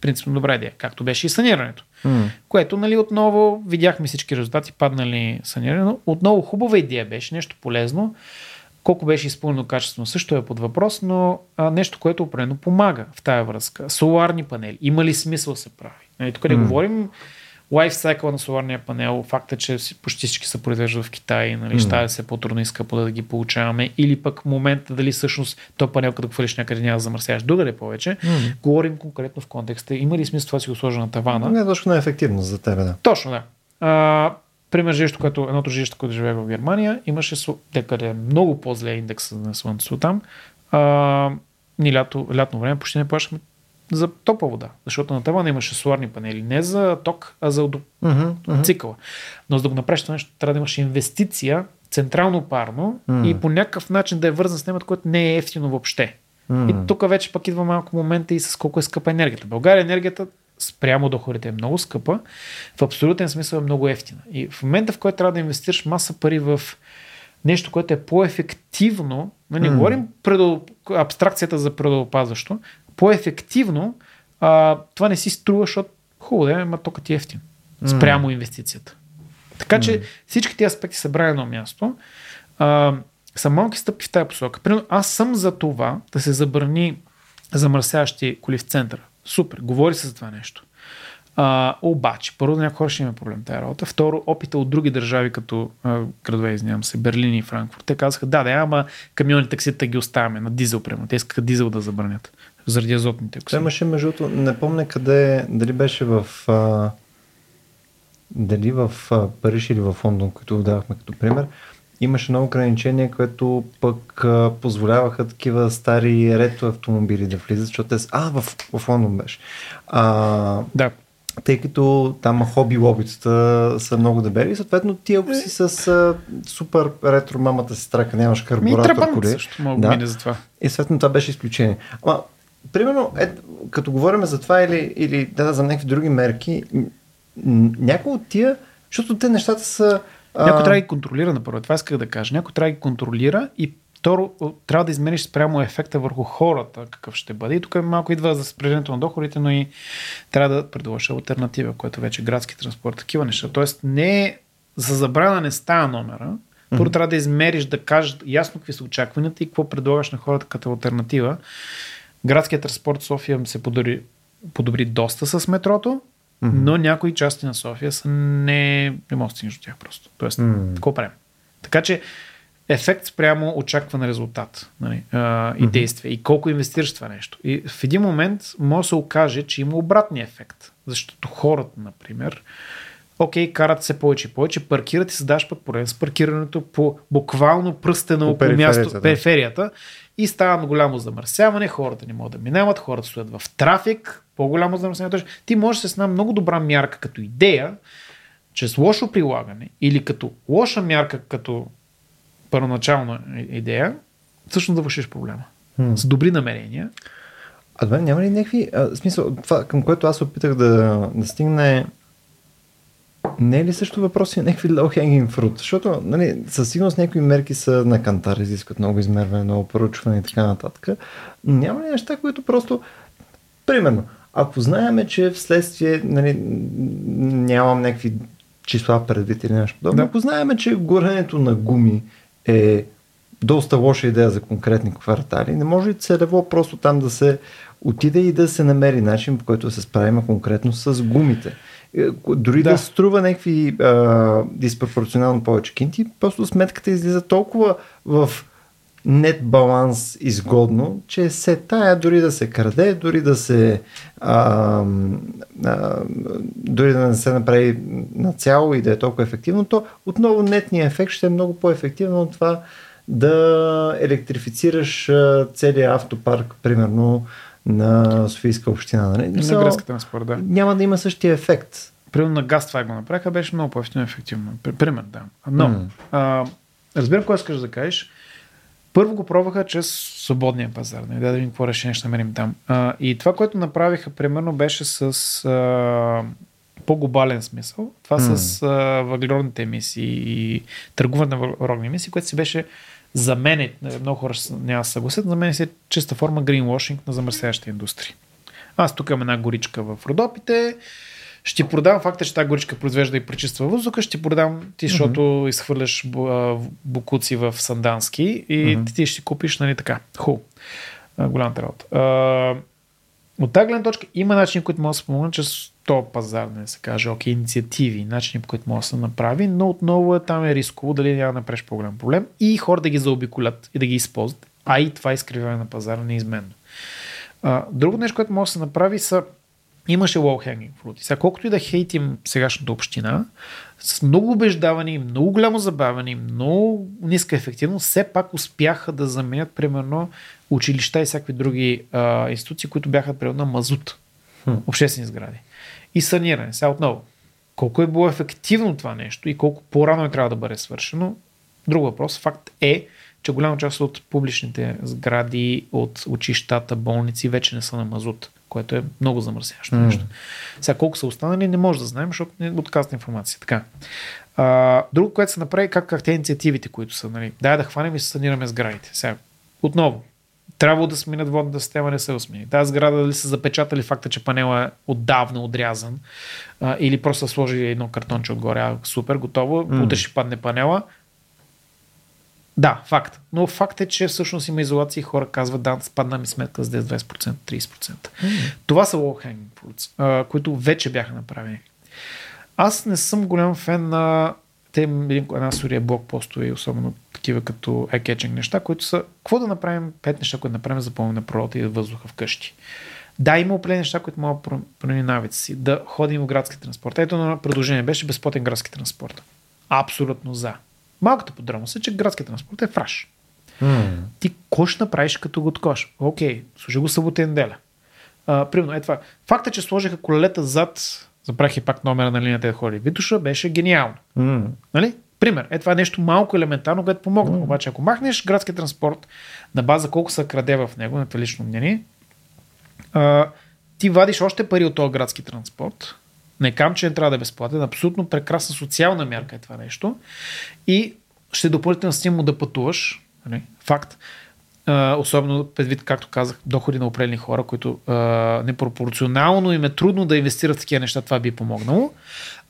принципно добра идея, както беше и санирането. Mm. Което, нали, отново видяхме всички резултати, паднали саниране, отново хубава идея беше, нещо полезно. Колко беше изпълнено качествено също е под въпрос, но а, нещо, което определено помага в тая връзка. Соларни панели. Има ли смисъл се прави? Нали, тук не mm. говорим лайфсайкъл на соларния панел, факта, че почти всички се произвеждат в Китай, нали, mm. ще се по-трудно и скъпо да ги получаваме, или пък момента дали всъщност то панел, като хвалиш някъде няма да замърсяваш другаде повече, mm. говорим конкретно в контекста. Има ли смисъл това си го сложа на тавана? Не, точно не е за теб, да. Точно, да. А, пример, жилище, което, едното жилище, което живее в Германия, имаше, къде е много по-зле индекс на слънцето там. А, ни лято, лятно време почти не плащахме за топла вода, защото на тавана имаше соларни панели, не за ток, а за uh-huh, цикъла. Но за да го направиш това нещо, трябва да имаш инвестиция, централно парно uh-huh. и по някакъв начин да е вързан с немата, което не е ефтино въобще. Uh-huh. И тук вече пък идва малко момента и с колко е скъпа енергията. България енергията спрямо доходите е много скъпа, в абсолютен смисъл е много ефтина. И в момента, в който трябва да инвестираш маса пари в нещо, което е по-ефективно, но не mm. говорим предо, абстракцията за предопазващо, по-ефективно, а, това не си струва, защото хубаво да е, ама тока ти е ефтин. Спрямо mm. инвестицията. Така че mm. всички тези аспекти са брани на място. А, са малки стъпки в тази посока. Примерно, аз съм за това да се забрани замърсяващи коли в центъра. Супер, говори се за това нещо. А, обаче, първо, някои хора ще има проблем тази работа. Второ, опита от други държави, като а, градове, извинявам се, Берлин и Франкфурт. Те казаха, да, да, ама камиони таксита ги оставяме на дизел, примерно. Те искаха дизел да забранят заради азотните оксиди. Имаше, между другото, не помня къде, дали беше в а, дали в а, Париж или в Лондон, които давахме като пример, имаше много ограничения, което пък а, позволяваха такива стари рето автомобили да влизат, защото те са... А, в, в Лондон беше. А, да. Тъй като там хоби лобитата са много дебели, съответно ти ако си с а, супер ретро мамата си трака, нямаш карбуратор коли. също мога да мине за това. И съответно това беше изключение. Ама, примерно, е, като говорим за това или, или да, за някакви други мерки, някои от тия, защото те нещата са някой трябва да ги контролира на първо. Това исках да кажа. Някой трябва да ги контролира и второ, трябва да измериш спрямо ефекта върху хората, какъв ще бъде. И тук малко идва за разпределението на доходите, но и трябва да предложа альтернатива, което вече градски транспорт, такива неща. Тоест не е за забрана не става номера. Първо mm-hmm. трябва да измериш, да кажеш ясно какви са очакванията и какво предлагаш на хората като альтернатива. Градският транспорт в София се подобри, подобри доста с метрото, Mm-hmm. Но някои части на София са не, не може да стигнеш до тях просто. Тоест, mm-hmm. какво правим? Така че ефект спрямо очакван резултат нали, а, и mm-hmm. действие. И колко инвестираш в това нещо. И в един момент може да се окаже, че има обратния ефект. Защото хората, например, окей, карат се повече и повече, паркират и създаваш пък проблем с паркирането по буквално пръстено по, по място, да. периферията и става голямо замърсяване, хората не могат да минават, хората стоят в трафик, по-голямо замърсяване. Ти можеш с една много добра мярка като идея, чрез лошо прилагане или като лоша мярка като първоначална идея, всъщност да вършиш проблема. Hmm. С добри намерения. А добре, няма ли някакви... А, смисъл, това, към което аз опитах да, да стигне не е ли също въпроси на някакви low hanging fruit? Защото нали, със сигурност някои мерки са на кантар, изискват много измерване, много поручване и така нататък. Няма ли неща, които просто... Примерно, ако знаеме, че вследствие нали, нямам някакви числа предвид или нещо подобно, да. ако знаеме, че горенето на гуми е доста лоша идея за конкретни квартали, не може ли целево просто там да се отиде и да се намери начин, по който да се справим конкретно с гумите. Е, дори да, да струва някакви а, диспропорционално повече кинти, просто сметката излиза толкова в нет баланс изгодно, че се тая дори да се краде, дори да се а, а, дори да не се направи на цяло и да е толкова ефективно, то отново нетният ефект ще е много по-ефективно от това да електрифицираш целият автопарк, примерно на Софийска община. Нали? На гръцката на спорт, да. Няма да има същия ефект. Примерно на газ това го направиха, беше много по-ефективно ефективно. Пример, да. Но, mm. а, разбирам какво искаш да кажеш. Първо го пробваха чрез свободния пазар. Не нали, да видим какво решение ще намерим там. А, и това, което направиха, примерно, беше с а, по-глобален смисъл. Това mm. с а, въглеродните емисии и търгуване на въглеродни емисии, което си беше за мен, много хора няма да съгласят, за мен си е чиста форма гринвошинг на замърсяваща индустрия. Аз тук имам една горичка в Родопите, ще продам факта, че тази горичка произвежда и пречиства въздуха, ще продам ти, защото mm-hmm. изхвърляш букуци в Сандански и mm-hmm. ти ще купиш, нали така. Ху. Голямата работа. От тази гледна точка има начини, които могат да се помогнат чрез то пазар, не се каже, окей, инициативи, начини, по които може да се направи, но отново е, там е рисково, дали няма да направиш по-голям проблем и хора да ги заобиколят и да ги използват, а и това изкривяване на пазара неизменно. А, друго нещо, което може да се направи са имаше low hanging fruit. Сега, колкото и да хейтим сегашната община, с много убеждаване, много голямо забавяне, много ниска ефективност, все пак успяха да заменят, примерно, училища и всякакви други а, институции, които бяха примерно на мазут, хм. обществени сгради. И саниране. Сега отново, колко е било ефективно това нещо и колко по-рано е трябва да бъде свършено, друг въпрос. Факт е, че голяма част от публичните сгради, от училищата, болници вече не са на мазут което е много замърсяващо mm. нещо. Сега колко са останали, не може да знаем, защото не отказват информация. Така. А, друго, което се направи, как, как те инициативите, които са, нали, дай да хванем и се санираме сградите. Сега, отново, трябва да сменят водната система, не се смени. Тази сграда дали са запечатали факта, че панела е отдавна отрязан а, или просто са сложили едно картонче отгоре, а, супер, готово, mm. утре ще падне панела, да, факт. Но факт е, че всъщност има изолация и хора казват, да, спадна ми сметка с 10-20%, 30%. Mm. Това са low hanging fruits, които вече бяха направени. Аз не съм голям фен на те една сурия блок постове, особено такива като eye-catching неща, които са, какво да направим, пет неща, които направим за на природа и въздуха вкъщи. Да, има определени неща, които могат да променим навици си. Да ходим в градски транспорт. Ето на предложение беше безплатен градски транспорт. Абсолютно за. Малката подробност е, че градският транспорт е фраш. Mm. Ти ще направиш като го откош? Окей, служи го събота и неделя. А, примерно, е това. Факта, че сложиха колелета зад, забрах и пак номера на линията да ходи Витуша, беше гениално. Mm. Нали? Пример, е това е нещо малко елементарно, което помогна. Обаче, ако махнеш градски транспорт на база колко са краде в него, на лично мнение, а, ти вадиш още пари от този градски транспорт, не кам, че не трябва да е безплатен. Абсолютно прекрасна социална мярка е това нещо. И ще допълнително стимул да пътуваш. Нали? Факт. Uh, особено предвид, както казах, доходи на определени хора, които uh, непропорционално им е трудно да инвестират в такива неща, това би помогнало.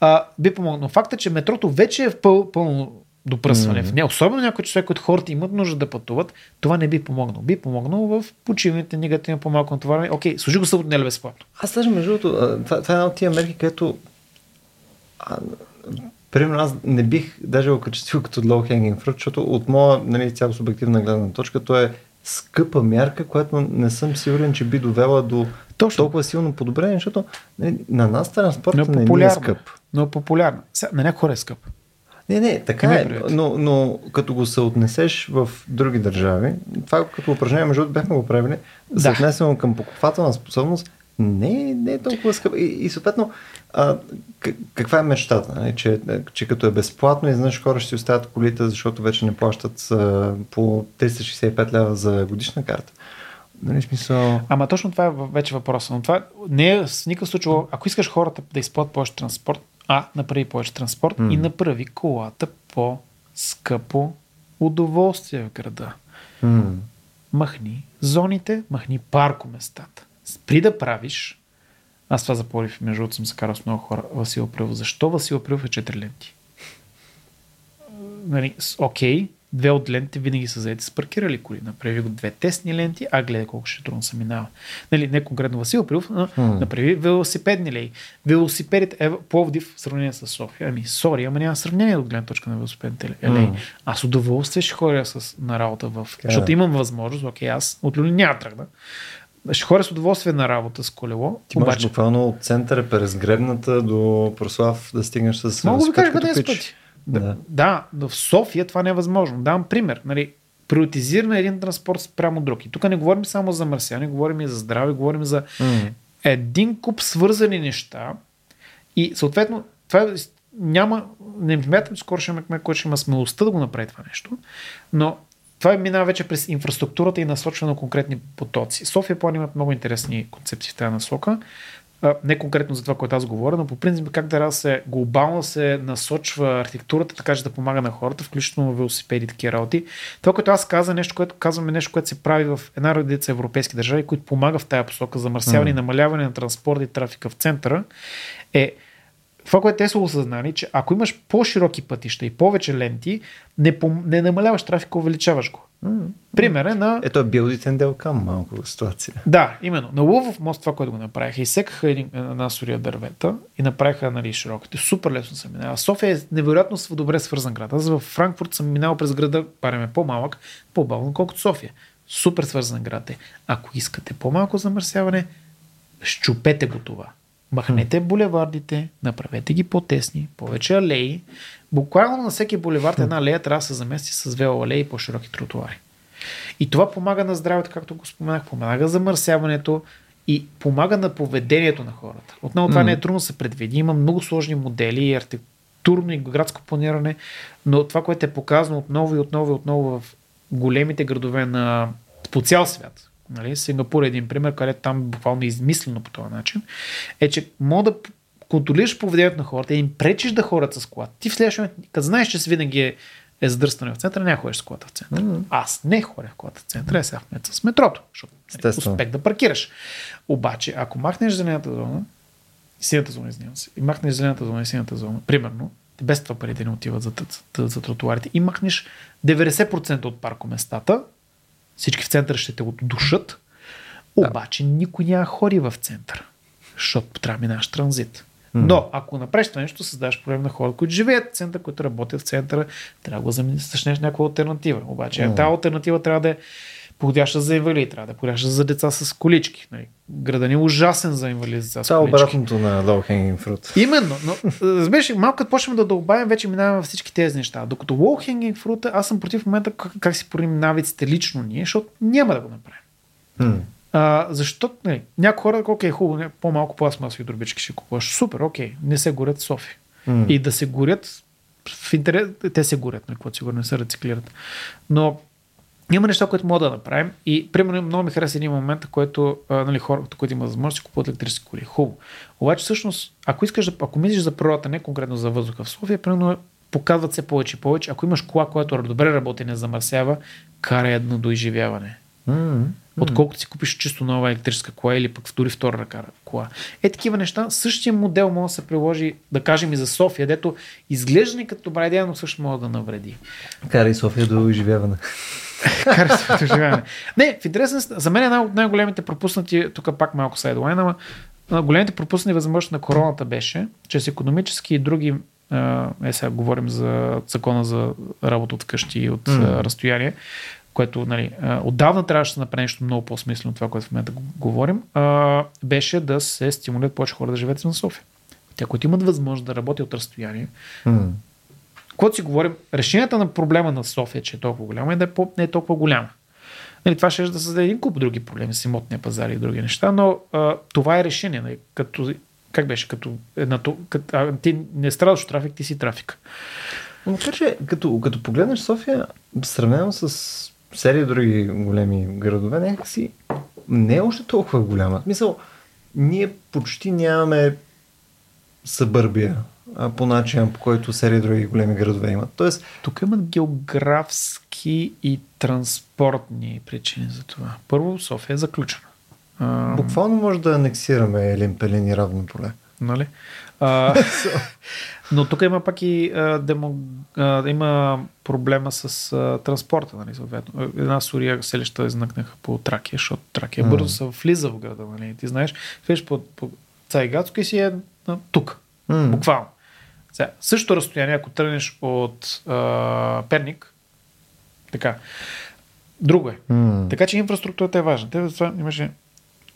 Uh, би помогнало. Факт е, че метрото вече е в пъл, пълно допръсване. Mm-hmm. особено някои човек, които хората имат нужда да пътуват, това не би помогнало. Би помогнало в почивните негативно по-малко натоварване. Окей, служи го събота, не е безплатно. Аз даже между другото, това, това е една от тия мерки, където Примерно аз не бих даже го качествил като low hanging fruit, защото от моя нали, цяло субективна гледна точка, то е скъпа мярка, която не съм сигурен, че би довела до Точно. толкова силно подобрение, защото нали, на нас транспортът не, не е скъп. Но е популярно. Сега, на някои хора е скъп. Не, не, така е, но, но като го съотнесеш в други държави, това като упражнение, между другото бяхме го правили, да. съотнесено към покупателна способност, не, не е толкова скъпо. И, и съответно, а, каква е мечтата? Не? Нали? Че, че като е безплатно, изведнъж хора ще си оставят колите, защото вече не плащат а, по 365 лева за годишна карта. Нали, смисъл... Ама точно това е вече въпроса. Но това не е в никакъв случай, ако искаш хората да изплатят повече транспорт, а, направи повече транспорт mm. и направи колата по-скъпо удоволствие в града. Mm. Махни зоните, махни паркоместата. При да правиш, аз това запорих, между другото съм се карал с много хора, Васил Априлов. Защо Васил Априлов е 4 ленти? Нали, окей, две от лентите винаги са заети с паркирали коли. Направи го две тестни ленти, а гледай колко ще трудно се минава. Нали, не конкретно Васил Прилов, но hmm. направи велосипедни лей. Велосипедите е Пловдив в сравнение с София. Ами, сори, ама няма сравнение от гледна точка на велосипедните лей. Hmm. Аз удоволствие ще ходя с, на работа в... Yeah. Защото имам възможност, окей, аз от Люли няма тръгна. Ще хора с удоволствие на работа с колело. Ти обаче... можеш буквално от центъра през гребната до Прослав да стигнеш с Мога да кажа къде пъти. Да. да, но в София това не е възможно. Давам пример. Нали, приоритизиране един транспорт спрямо друг. И тук не говорим само за мърсяне, говорим и за здраве, говорим за mm. един куп свързани неща. И съответно, това е, няма, не смятам, че скоро ще кмет, който ще има смелостта да го направи това нещо, но това минава вече през инфраструктурата и насочва на конкретни потоци. София план имат много интересни концепции в тази насока. Не конкретно за това, което аз говоря, но по принцип как да се глобално се насочва архитектурата, така че да помага на хората, включително велосипеди и такива работи. Това, което аз казвам, нещо, което казваме нещо, което се прави в една редица европейски държави, които помага в тази посока замърсяване и намаляване на транспорт и трафика в центъра, е това, което те са осъзнали, че ако имаш по-широки пътища и повече ленти, не, пом... не намаляваш трафика, увеличаваш го. Mm-hmm. Пример е на... Ето е билдитен дел към малко ситуация. Да, именно. На Лувов мост това, което го направиха, изсекаха една сурия дървета и направиха нали, широките. Супер лесно се минава. София е невероятно добре свързан град. Аз в Франкфурт съм минал през града, парем е по-малък, по-бавно, колкото София. Супер свързан град е. Ако искате по-малко замърсяване, щупете го това. Махнете булевардите, направете ги по-тесни, повече алеи. Буквално на всеки булевард една алея трябва да се замести с велоалеи и по-широки тротуари. И това помага на здравето, както го споменах, помага замърсяването и помага на поведението на хората. Отново това mm. не е трудно да се предвиди. Има много сложни модели, архитектурно и градско планиране, но това, което е показано отново и отново и отново в големите градове на по цял свят, Нали? Сингапур е един пример, където там буквално е измислено по този начин, е, че мога да контролираш поведението на хората и им пречиш да ходят с колата. Ти в следващия момент, като знаеш, че си винаги е, е задръстане в центъра, няма ходиш с колата в центъра. Mm-hmm. Аз не ходя в колата в центъра, е сега в с метрото, защото нали, успех да паркираш. Обаче, ако махнеш зелената зона, синята зона, извинявам се, и махнеш зелената зона и синята зона, примерно, без това парите не отиват за, за, за тротуарите, и махнеш 90% от паркоместата, всички в центъра ще те отдушат, обаче никой няма хори в центъра, защото трябва да минаш транзит. Но ако направиш това нещо, създаваш проблем на хора, които живеят в центъра, които работят в центъра, трябва да го замениш някаква альтернатива. Обаче mm. тази альтернатива трябва да е подходяща за инвалиди, трябва да е подходяща за деца с колички. Нали. Града ни е ужасен за инвалиди с Това е обратното на low hanging fruit. Именно, но разбираш, малко като почнем да дълбаем, вече минаваме всички тези неща. Докато low hanging fruit, аз съм против момента как, как си порим навиците лично ние, защото няма да го направим. Hmm. А, защото не, някои хора, окей, хубаво, не, по-малко пластмасови дробички ще купуваш. Супер, окей, не се горят в София. Mm. И да се горят в интерес, те се горят, на когато сигурно не се рециклират. Но има неща, които мога да направим. И, примерно, много ми хареса един момент, който а, нали, хората, които имат възможност, купуват електрически коли. Хубаво. Обаче, всъщност, ако искаш да, ако мислиш за природата, не конкретно за въздуха в София, примерно, показват се повече и повече. Ако имаш кола, която добре работи и не замърсява, кара едно до изживяване. Mm-hmm. Отколкото си купиш чисто нова електрическа кола или пък втори втора ръка кола. Е, такива неща. Същия модел може да се приложи, да кажем и за София, дето изглежда ни като добра идея, но също може да навреди. Кара и София до изживяване. До изживяване. Не, в интересен, за мен една от най-големите пропуснати, тук пак малко сайдлайн, ама големите пропуснати възможности на короната беше, че с економически и други е, сега говорим за закона за работа от къщи и от mm. разстояние, което нали, отдавна трябваше да се направи нещо много по-смислено от това, което в момента говорим, а, беше да се стимулират повече хора да живеят на София. Те, които имат възможност да работят от разстояние, mm. Когато си говорим, решението на проблема на София, че е толкова голяма, е да е по, не е толкова голяма. Нали, това ще да създаде един куп други проблеми с имотния пазар и други неща, но а, това е решение. Нали, като, как беше? Като, една, като, а, ти не страдаш от трафик, ти си трафик. Макар, че като, като погледнеш София, сравнено с серия други големи градове, някакси не е още толкова голяма. В смисъл, ние почти нямаме събърбия по начин, по който серия други големи градове имат. Тоест, Тук имат географски и транспортни причини за това. Първо, София е заключена. Буквално може да анексираме Елин Пелин и равно поле. Нали? А, но тук има пак и а, демо, а, има проблема с а, транспорта. Нали, съответно. Една сурия селища изнъкнаха по Тракия, защото Тракия mm. бързо се влиза в града. Нали. Ти знаеш, влизаш по, по Цайгатско и си е а, тук. Mm. Буквално. Сега, същото разстояние, ако тръгнеш от а, Перник, така, друго е. Mm. Така че инфраструктурата е важна. Те това имаше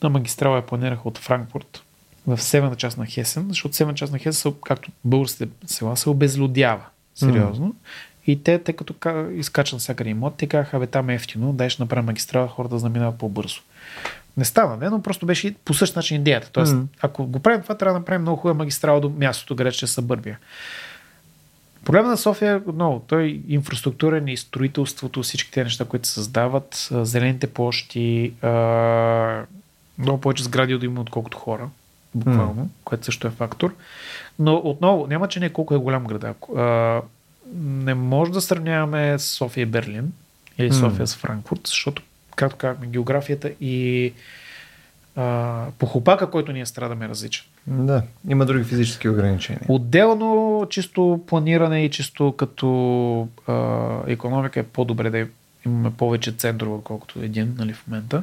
на магистрала я планираха от Франкфурт в северна част на Хесен, защото северна част на Хесен, както българските села, се обезлюдява. Сериозно. Mm. И те, тъй като изкачат всякъде имот, те казаха, абе там е ефтино, дай ще направим магистрала, хората да заминават по-бързо. Не става, не, но просто беше по същия начин идеята. Тоест, mm. ако го правим това, трябва да направим много хубава магистрала до мястото, където ще е събърбия. Проблема на София е много. Той инфраструктурен и строителството, всички тези неща, които се създават, зелените площи, много повече сгради да има, отколкото хора, буквално, mm. което също е фактор. Но отново, няма че не колко е голям град. Не може да сравняваме София и Берлин или София mm. с Франкфурт, защото, както казахме, географията и похопака, който ние страдаме е различен. Да, има други физически ограничения. Отделно, чисто планиране и чисто като а, економика е по-добре да имаме повече центрове, отколкото един нали, в момента,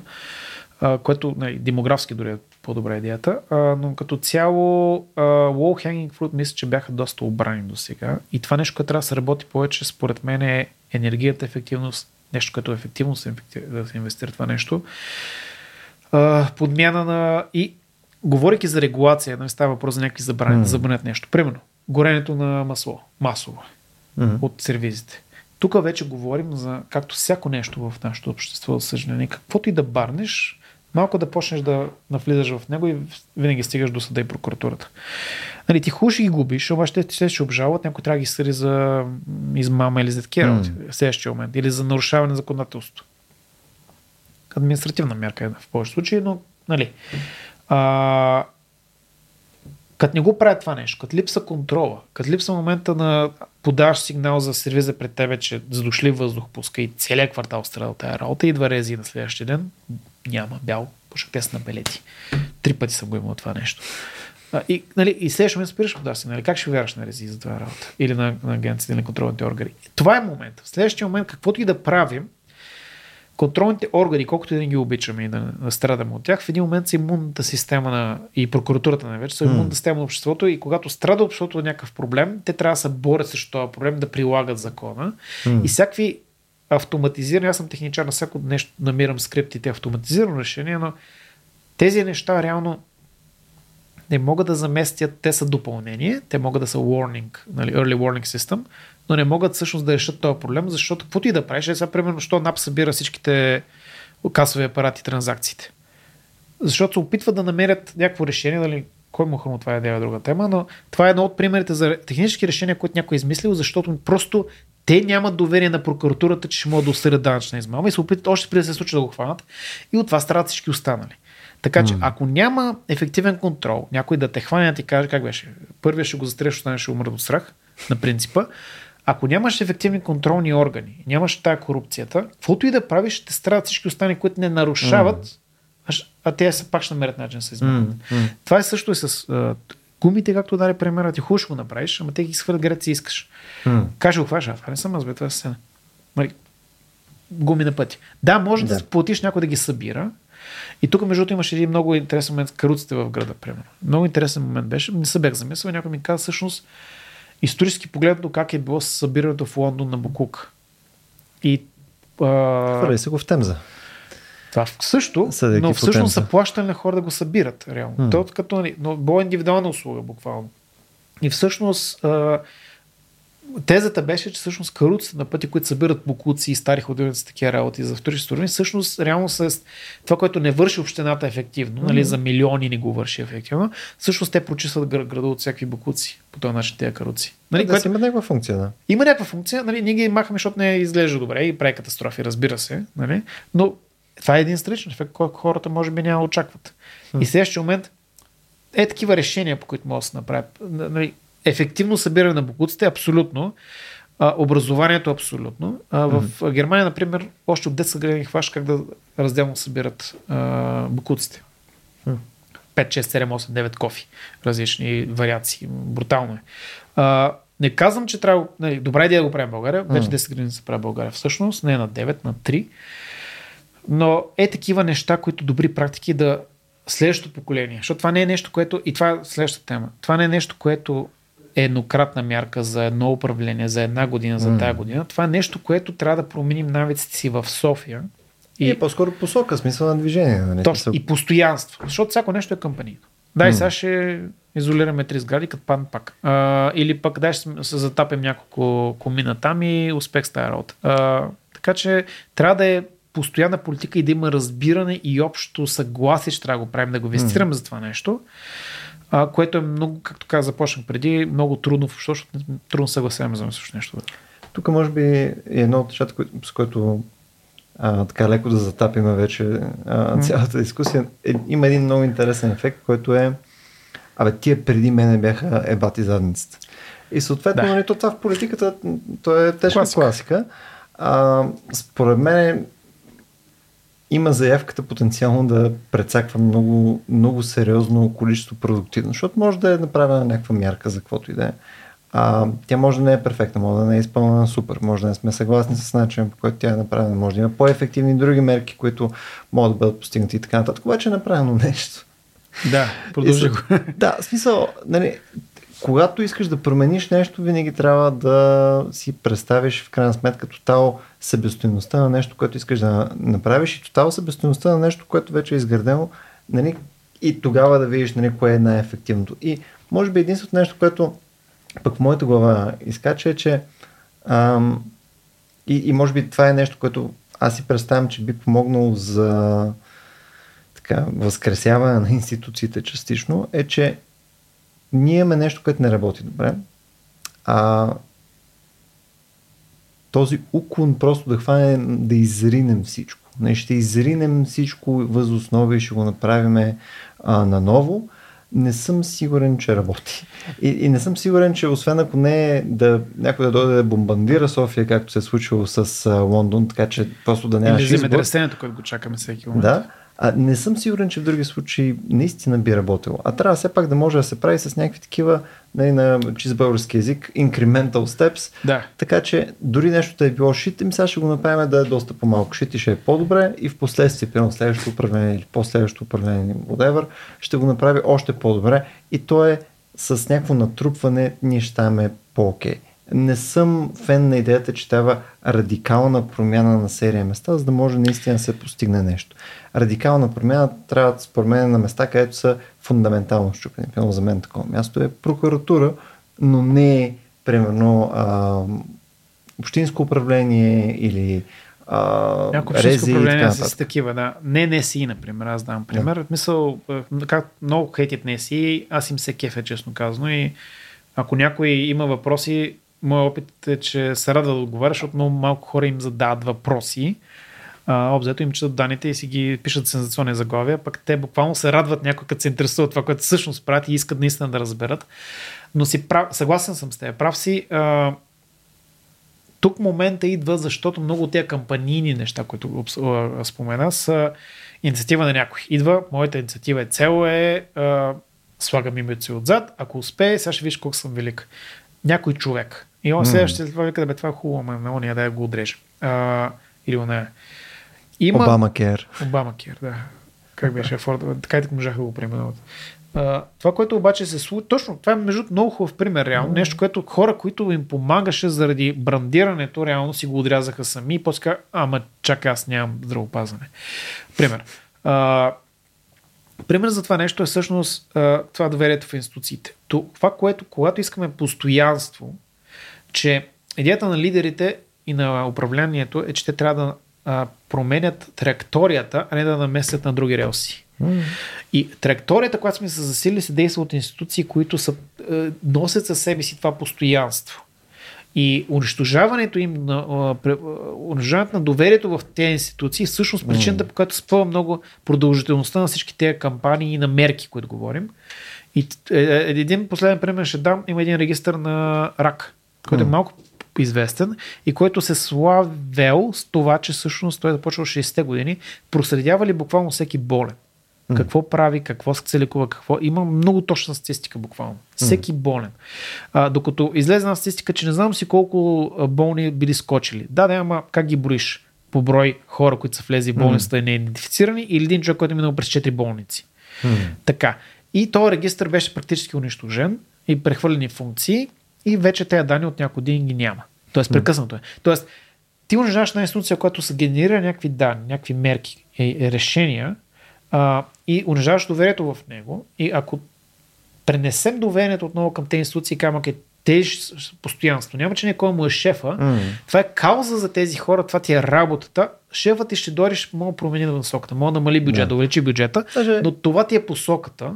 а, което нали, демографски дори е по-добра идеята, а, но като цяло а, low hanging fruit мисля, че бяха доста обрани до сега и това нещо, което трябва да се работи повече, според мен е енергията ефективност, нещо, като ефективно се, да се инвестира това нещо а, подмяна на... И говорейки за регулация, нали, става въпрос за някакви забрани, mm. да забранят нещо. Примерно, горенето на масло, масово mm. от сервизите. Тук вече говорим за, както всяко нещо в нашето общество, за съжаление, каквото и да барнеш, малко да почнеш да навлизаш в него и винаги стигаш до съда и прокуратурата. Нали, ти хубаво ще ги губиш, обаче те ще, ще обжалват, някой трябва да ги съди за измама или за такива mm. в следващия момент, или за нарушаване на законодателството административна мярка е в повече случаи, но нали, а, като не го правят това нещо, като липса контрола, като липса момента на подаваш сигнал за сервиза пред тебе, че задушли въздух пуска и целият квартал страда от тази работа, идва рези на следващия ден, няма, бял, пушак те са на белети. Три пъти съм го имал това нещо. А, и, нали, и следващия момент спираш да си, нали, как ще вярваш на рези за това работа? Или на, на агенцията, или на контролните органи. Това е момент. В следващия момент, каквото и да правим, контролните органи, колкото и да ги обичаме и да, да страдаме от тях, в един момент са имунната система на, и прокуратурата на вече са имунната система на обществото и когато страда обществото от някакъв проблем, те трябва да се борят срещу този проблем, да прилагат закона. Mm. И всякакви автоматизирани, аз съм техничар, на всяко нещо намирам скриптите автоматизирано решение, но тези неща реално не могат да заместят, те са допълнение, те могат да са warning, нали, early warning system, но не могат всъщност да решат този проблем, защото каквото и да правиш, е сега примерно, що НАП събира всичките касови апарати транзакциите. Защото се опитват да намерят някакво решение, дали кой му хрумва, това е идея друга тема, но това е едно от примерите за технически решения, които някой е измислил, защото просто те нямат доверие на прокуратурата, че ще могат да осъдят данъчна измама и се опитват още преди да се случи да го хванат и от това страдат всички останали. Така че, ако няма ефективен контрол, някой да те хване да ти каже как беше, първия ще го застреш, останеш ще умре от страх, на принципа, ако нямаш ефективни контролни органи, нямаш тая корупцията, каквото и да правиш, ще страдат всички останали, които не нарушават, mm. а, те са пак ще намерят начин да се изменят. Mm. Mm. Това е също и с а, гумите, както даде примера, ти хубаво го направиш, ама те ги свалят град си искаш. Mm. Каже го хваш, това не съм аз, бе, това е сцена. Мари, гуми на пъти. Да, може да, да платиш някой да ги събира, и тук, между другото, имаше един много интересен момент с каруците в града, примерно. Много интересен момент беше. Не се бях замислял, някой ми каза всъщност исторически погледно как е било събирането в Лондон на Букук. И Хвърли се го в Темза. Това също, Съдейки но всъщност са плащали на хора да го събират. Реално. Mm. То, като, нали, но било индивидуална услуга, буквално. И всъщност а, тезата беше, че всъщност каруците на пъти, които събират букуци и стари ходилници, такива работи за вторични суровини, всъщност реално са това, което не върши общината ефективно, mm-hmm. нали, за милиони не го върши ефективно, всъщност те прочистват града от всякакви букуци по този начин тези каруци. Нали, да, което... има някаква функция, да. Има някаква функция, нали, ние ги махаме, защото не изглежда добре и прави катастрофи, разбира се, нали, но това е един страничен ефект, който хората може би няма очакват. Mm-hmm. И следващия момент е такива решения, по които могат да се направят. Нали, ефективно събиране на букуците, абсолютно. А, образованието абсолютно. А, в mm-hmm. Германия, например, още от детска градина хваш как да разделно събират а, букуците. Mm. 5, 6, 7, 8, 9 кофи. Различни вариации. Брутално е. А, не казвам, че трябва. Нали, добра идея да го правим в България. Вече 10 години се прави България всъщност. Не на 9, на 3. Но е такива неща, които добри практики да следващото поколение. Защото това не е нещо, което. И това е следващата тема. Това не е нещо, което еднократна мярка за едно управление, за една година, за mm. тая година. Това е нещо, което трябва да променим навиците си в София. И, и е по-скоро посока, смисъл на движение. Нали? Точно, и постоянство. Защото всяко нещо е кампанийно. Дай, mm. сега ще изолираме три сгради, като пан пак. А, или пък дай ще се затапим няколко комина там и успех с тази работа. А, така че трябва да е постоянна политика и да има разбиране и общо съгласие, че трябва да го правим, да го инвестираме mm. за това нещо. а, което е много, както каза, започнах преди, много трудно, защото трудно съгласяваме за нещо. Тук може би е едно от нещата, с което а, така леко да затапиме вече а, цялата дискусия. Е, има един много интересен ефект, който е Абе, тия преди мене бяха ебати задницата. И съответно, да. нали, то това в политиката, то е тежка класика. класика. А, според мен има заявката потенциално да прецаква много, много сериозно количество продуктивно, защото може да е направена някаква мярка за каквото и да е. А, тя може да не е перфектна, може да не е изпълнена супер, може да не сме съгласни с начина по който тя е направена, може да има по-ефективни други мерки, които могат да бъдат постигнати и така нататък, обаче е направено нещо. Да, продължи го. Да, смисъл, нали, когато искаш да промениш нещо, винаги трябва да си представиш в крайна сметка тотал себестоеността на нещо, което искаш да направиш и тотал себестоеността на нещо, което вече е изградено нали, и тогава да видиш нали, кое е най-ефективното. И може би единственото нещо, което пък в моята глава изкача е, че ам, и, и може би това е нещо, което аз си представям, че би помогнало за така, възкресяване на институциите частично, е, че ние имаме нещо, което не работи добре, а този уклон просто да хване да изринем всичко. Не, ще изринем всичко възоснова и ще го направим а, наново. Не съм сигурен, че работи. И, и не съм сигурен, че освен ако не е да някой да дойде да бомбандира София, както се е случило с а, Лондон, така че просто да нямаш Или земетресението, което го чакаме всеки момент. Да, а, не съм сигурен, че в други случаи наистина би работило. А трябва все пак да може да се прави с някакви такива, нали, на чист български язик, incremental steps. Да. Така че дори нещо да е било шит, ми сега ще го направим да е доста по-малко шит и ще е по-добре и в последствие, при следващото управление или последващото управление, whatever, ще го направи още по-добре и то е с някакво натрупване ние ще ставаме по-окей не съм фен на идеята, че трябва радикална промяна на серия места, за да може наистина да се постигне нещо. Радикална промяна трябва се променя на места, където са фундаментално щупени. Пълно за мен такова място е прокуратура, но не е, примерно, а, общинско управление или а, Някои общинско управление с такива, да. Не НСИ, например, аз давам пример. Да. Мисъл, как много хейтят НСИ, аз им се кефе, честно казано и ако някой има въпроси, моят опит е, че се радва да отговаря, защото много малко хора им задават въпроси. Обзето им четат данните и си ги пишат сензационни заглавия, пък те буквално се радват някой, като се интересува това, което всъщност правят и искат наистина да разберат. Но си прав, съгласен съм с теб. Прав си. А, тук момента идва, защото много от тези кампанийни неща, които спомена, са инициатива на някой. Идва, моята инициатива е цел е а, слагам името си отзад, ако успее, сега ще виж колко съм велик. Някой човек. И он следващия това вика, да бе, това е хубаво, ама на ония да я го отрежем. А, или оне. Има... Обама Кер. Обама Кер, да. Как беше Форд? Така и така можаха да го преименуват. това, което обаче се случи, точно това е между много хубав пример, реално. Mm. Нещо, което хора, които им помагаше заради брандирането, реално си го отрязаха сами и после ама чакай, аз нямам здравопазване. Пример. А, Пример за това нещо е всъщност това доверието в институциите. Това, което, когато искаме постоянство, че идеята на лидерите и на управлението е, че те трябва да а, променят траекторията, а не да наместят на други релси. Mm. И траекторията, която сме се засили, се действа от институции, които са, е, носят със себе си това постоянство. И унищожаването им на, унищожаването на доверието в тези институции всъщност причината, по която спъва много продължителността на всички тези кампании и на мерки, които говорим. И е, е, един последен пример ще дам. Има един регистр на рак, който е малко известен и който се славел с това, че всъщност той е започва 60-те години, проследява ли буквално всеки болен. Mm. Какво прави, какво се лекува, какво. Има много точна статистика буквално. Всеки mm. болен. А, докато излезе на статистика, че не знам си колко болни били скочили. Да, да, ама как ги броиш? По брой хора, които са влезли в болницата mm. и не идентифицирани или един човек, който е минал през 4 болници. Mm. Така. И този регистр беше практически унищожен и прехвърлени функции и вече тези данни от някои години ги няма. Тоест прекъснато е. Тоест, ти унижаваш на институция, която се генерира някакви данни, някакви мерки, и решения, а, и унижаваш доверието в него. И ако пренесем доверието отново към тези институции, камък е теж постоянство. Няма, че някой му е шефа. Mm. Това е кауза за тези хора, това ти е работата. Шефът ти ще дори, ще мога да промени насоката, мога да намали бюджета, да увеличи бюджета, Даже... но това ти е посоката.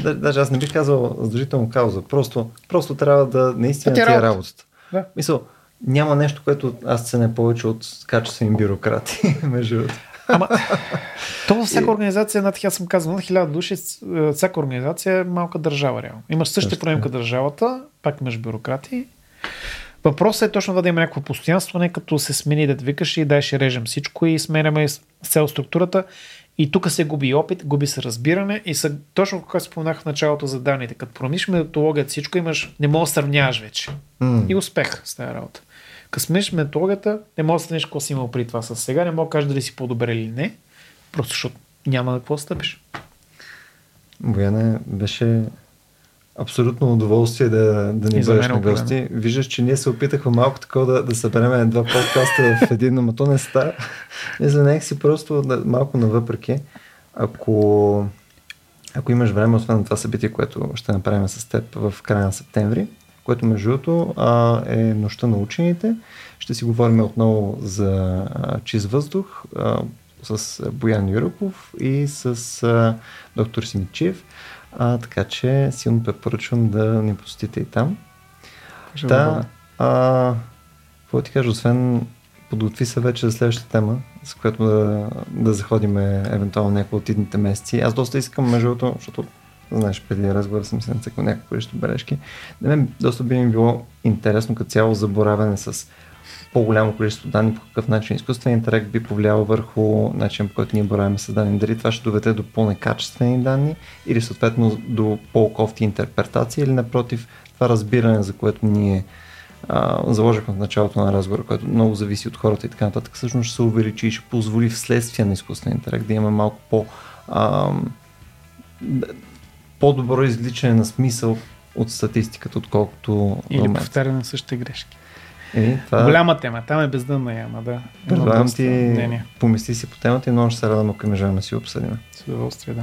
Даже аз не бих казал задължително кауза, просто, просто трябва да наистина ти е работа. работата. Да. Мисъл, няма нещо, което аз ценя повече от качествени бюрократи, между Ама, то във всяка организация, над аз съм казал, над хиляда души, е, всяка организация е малка държава, реално. Имаш същия проблем като държавата, пак имаш бюрократи. Въпросът е точно да има някакво постоянство, не като се смени да викаш и дай ще режем всичко и сменяме цел структурата. И тук се губи опит, губи се разбиране и са, точно когато споменах в началото за данните, като промиш методологията всичко имаш, не можеш да сравняваш вече. Mm. И успех с тази работа. Като смениш методологията, не можеш да сравниш какво си имал при това с сега, не мога да кажеш дали си по-добре или не, просто защото няма да какво стъпиш. Бояне беше абсолютно удоволствие да, да ни бъдеш на гости. Виждаш, че ние се опитахме малко такова да, да съберем два подкаста в един, но то не става. Не занех си просто да, малко навъпреки. Ако, ако имаш време, освен това събитие, което ще направим с теб в края на септември, което между другото е нощта на учените. Ще си говорим отново за а, чист въздух а, с Боян Юроков и с а, доктор Симичев. А, така че силно препоръчвам да ни посетите и там. да, а, какво ти кажа, освен подготви се вече за следващата тема, с която да, да заходим евентуално някои от идните месеци. Аз доста искам, между другото, защото знаеш, преди разговора съм се нацъкал някакво количество бележки. На мен доста би ми било интересно като цяло заборавяне с по-голямо количество данни, по какъв начин изкуственият интелект би повлиял върху начин, по който ние бораваме с данни. Дали това ще доведе до по-некачествени данни или съответно до по-кофти интерпретации или напротив това разбиране, за което ние а, заложихме в началото на разговора, което много зависи от хората и така нататък, всъщност ще се увеличи и ще позволи вследствие на изкуствения интелект да имаме малко по а, по-добро извличане на смисъл от статистиката, отколкото Или повтаряне на същите грешки. Е, това... Голяма тема, там е бездънна яма, да. Предлагам ти, мнение. помисли си по темата и много ще се радвам, ако можем да си обсъдим. С удоволствие, да.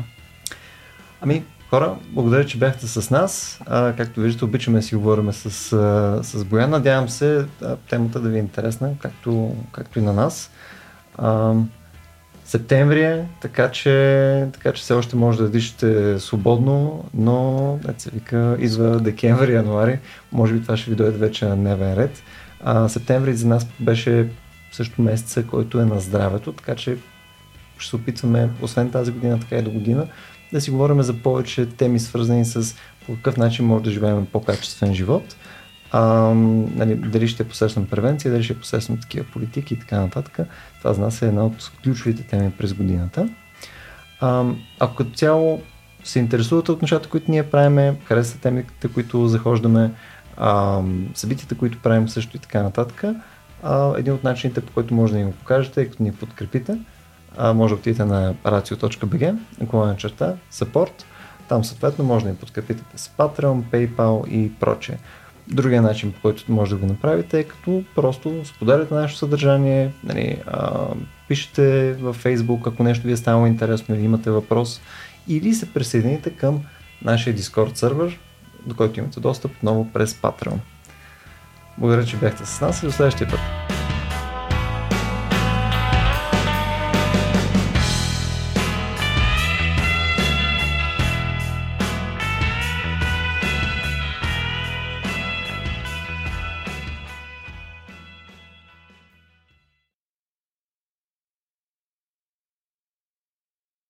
Ами, хора, благодаря, че бяхте с нас. А, както виждате, обичаме да си говорим с, с Боян. Надявам се темата да ви е интересна, както, както и на нас. А, септември е, така че, така че все още може да дишате свободно, но да се вика идва декември, януари, може би това ще ви дойде вече на дневен ред. А, септември за нас беше също месеца, който е на здравето, така че ще се опитваме, освен тази година, така и до година, да си говорим за повече теми, свързани с по какъв начин може да живеем по-качествен живот. А, нали, дали ще посрещам превенция, дали ще посрещам такива политики и така нататък. Това за нас е една от ключовите теми през годината. А, ако като цяло се интересувате от нещата, които ние правиме, харесвате темите, които захождаме, а, събитията, които правим също и така нататък, а, един от начините, по който може да ни го покажете, е като ни подкрепите. А, може да отидете на racio.bg, наклонена черта, support. Там съответно може да ни подкрепите с Patreon, PayPal и прочее. Другия начин, по който може да го направите е като просто споделяте нашето съдържание, нали, а, пишете във Facebook, ако нещо ви е станало интересно или имате въпрос, или се присъедините към нашия Discord сервер, до който имате достъп отново през Patreon. Благодаря, че бяхте с нас и до следващия път.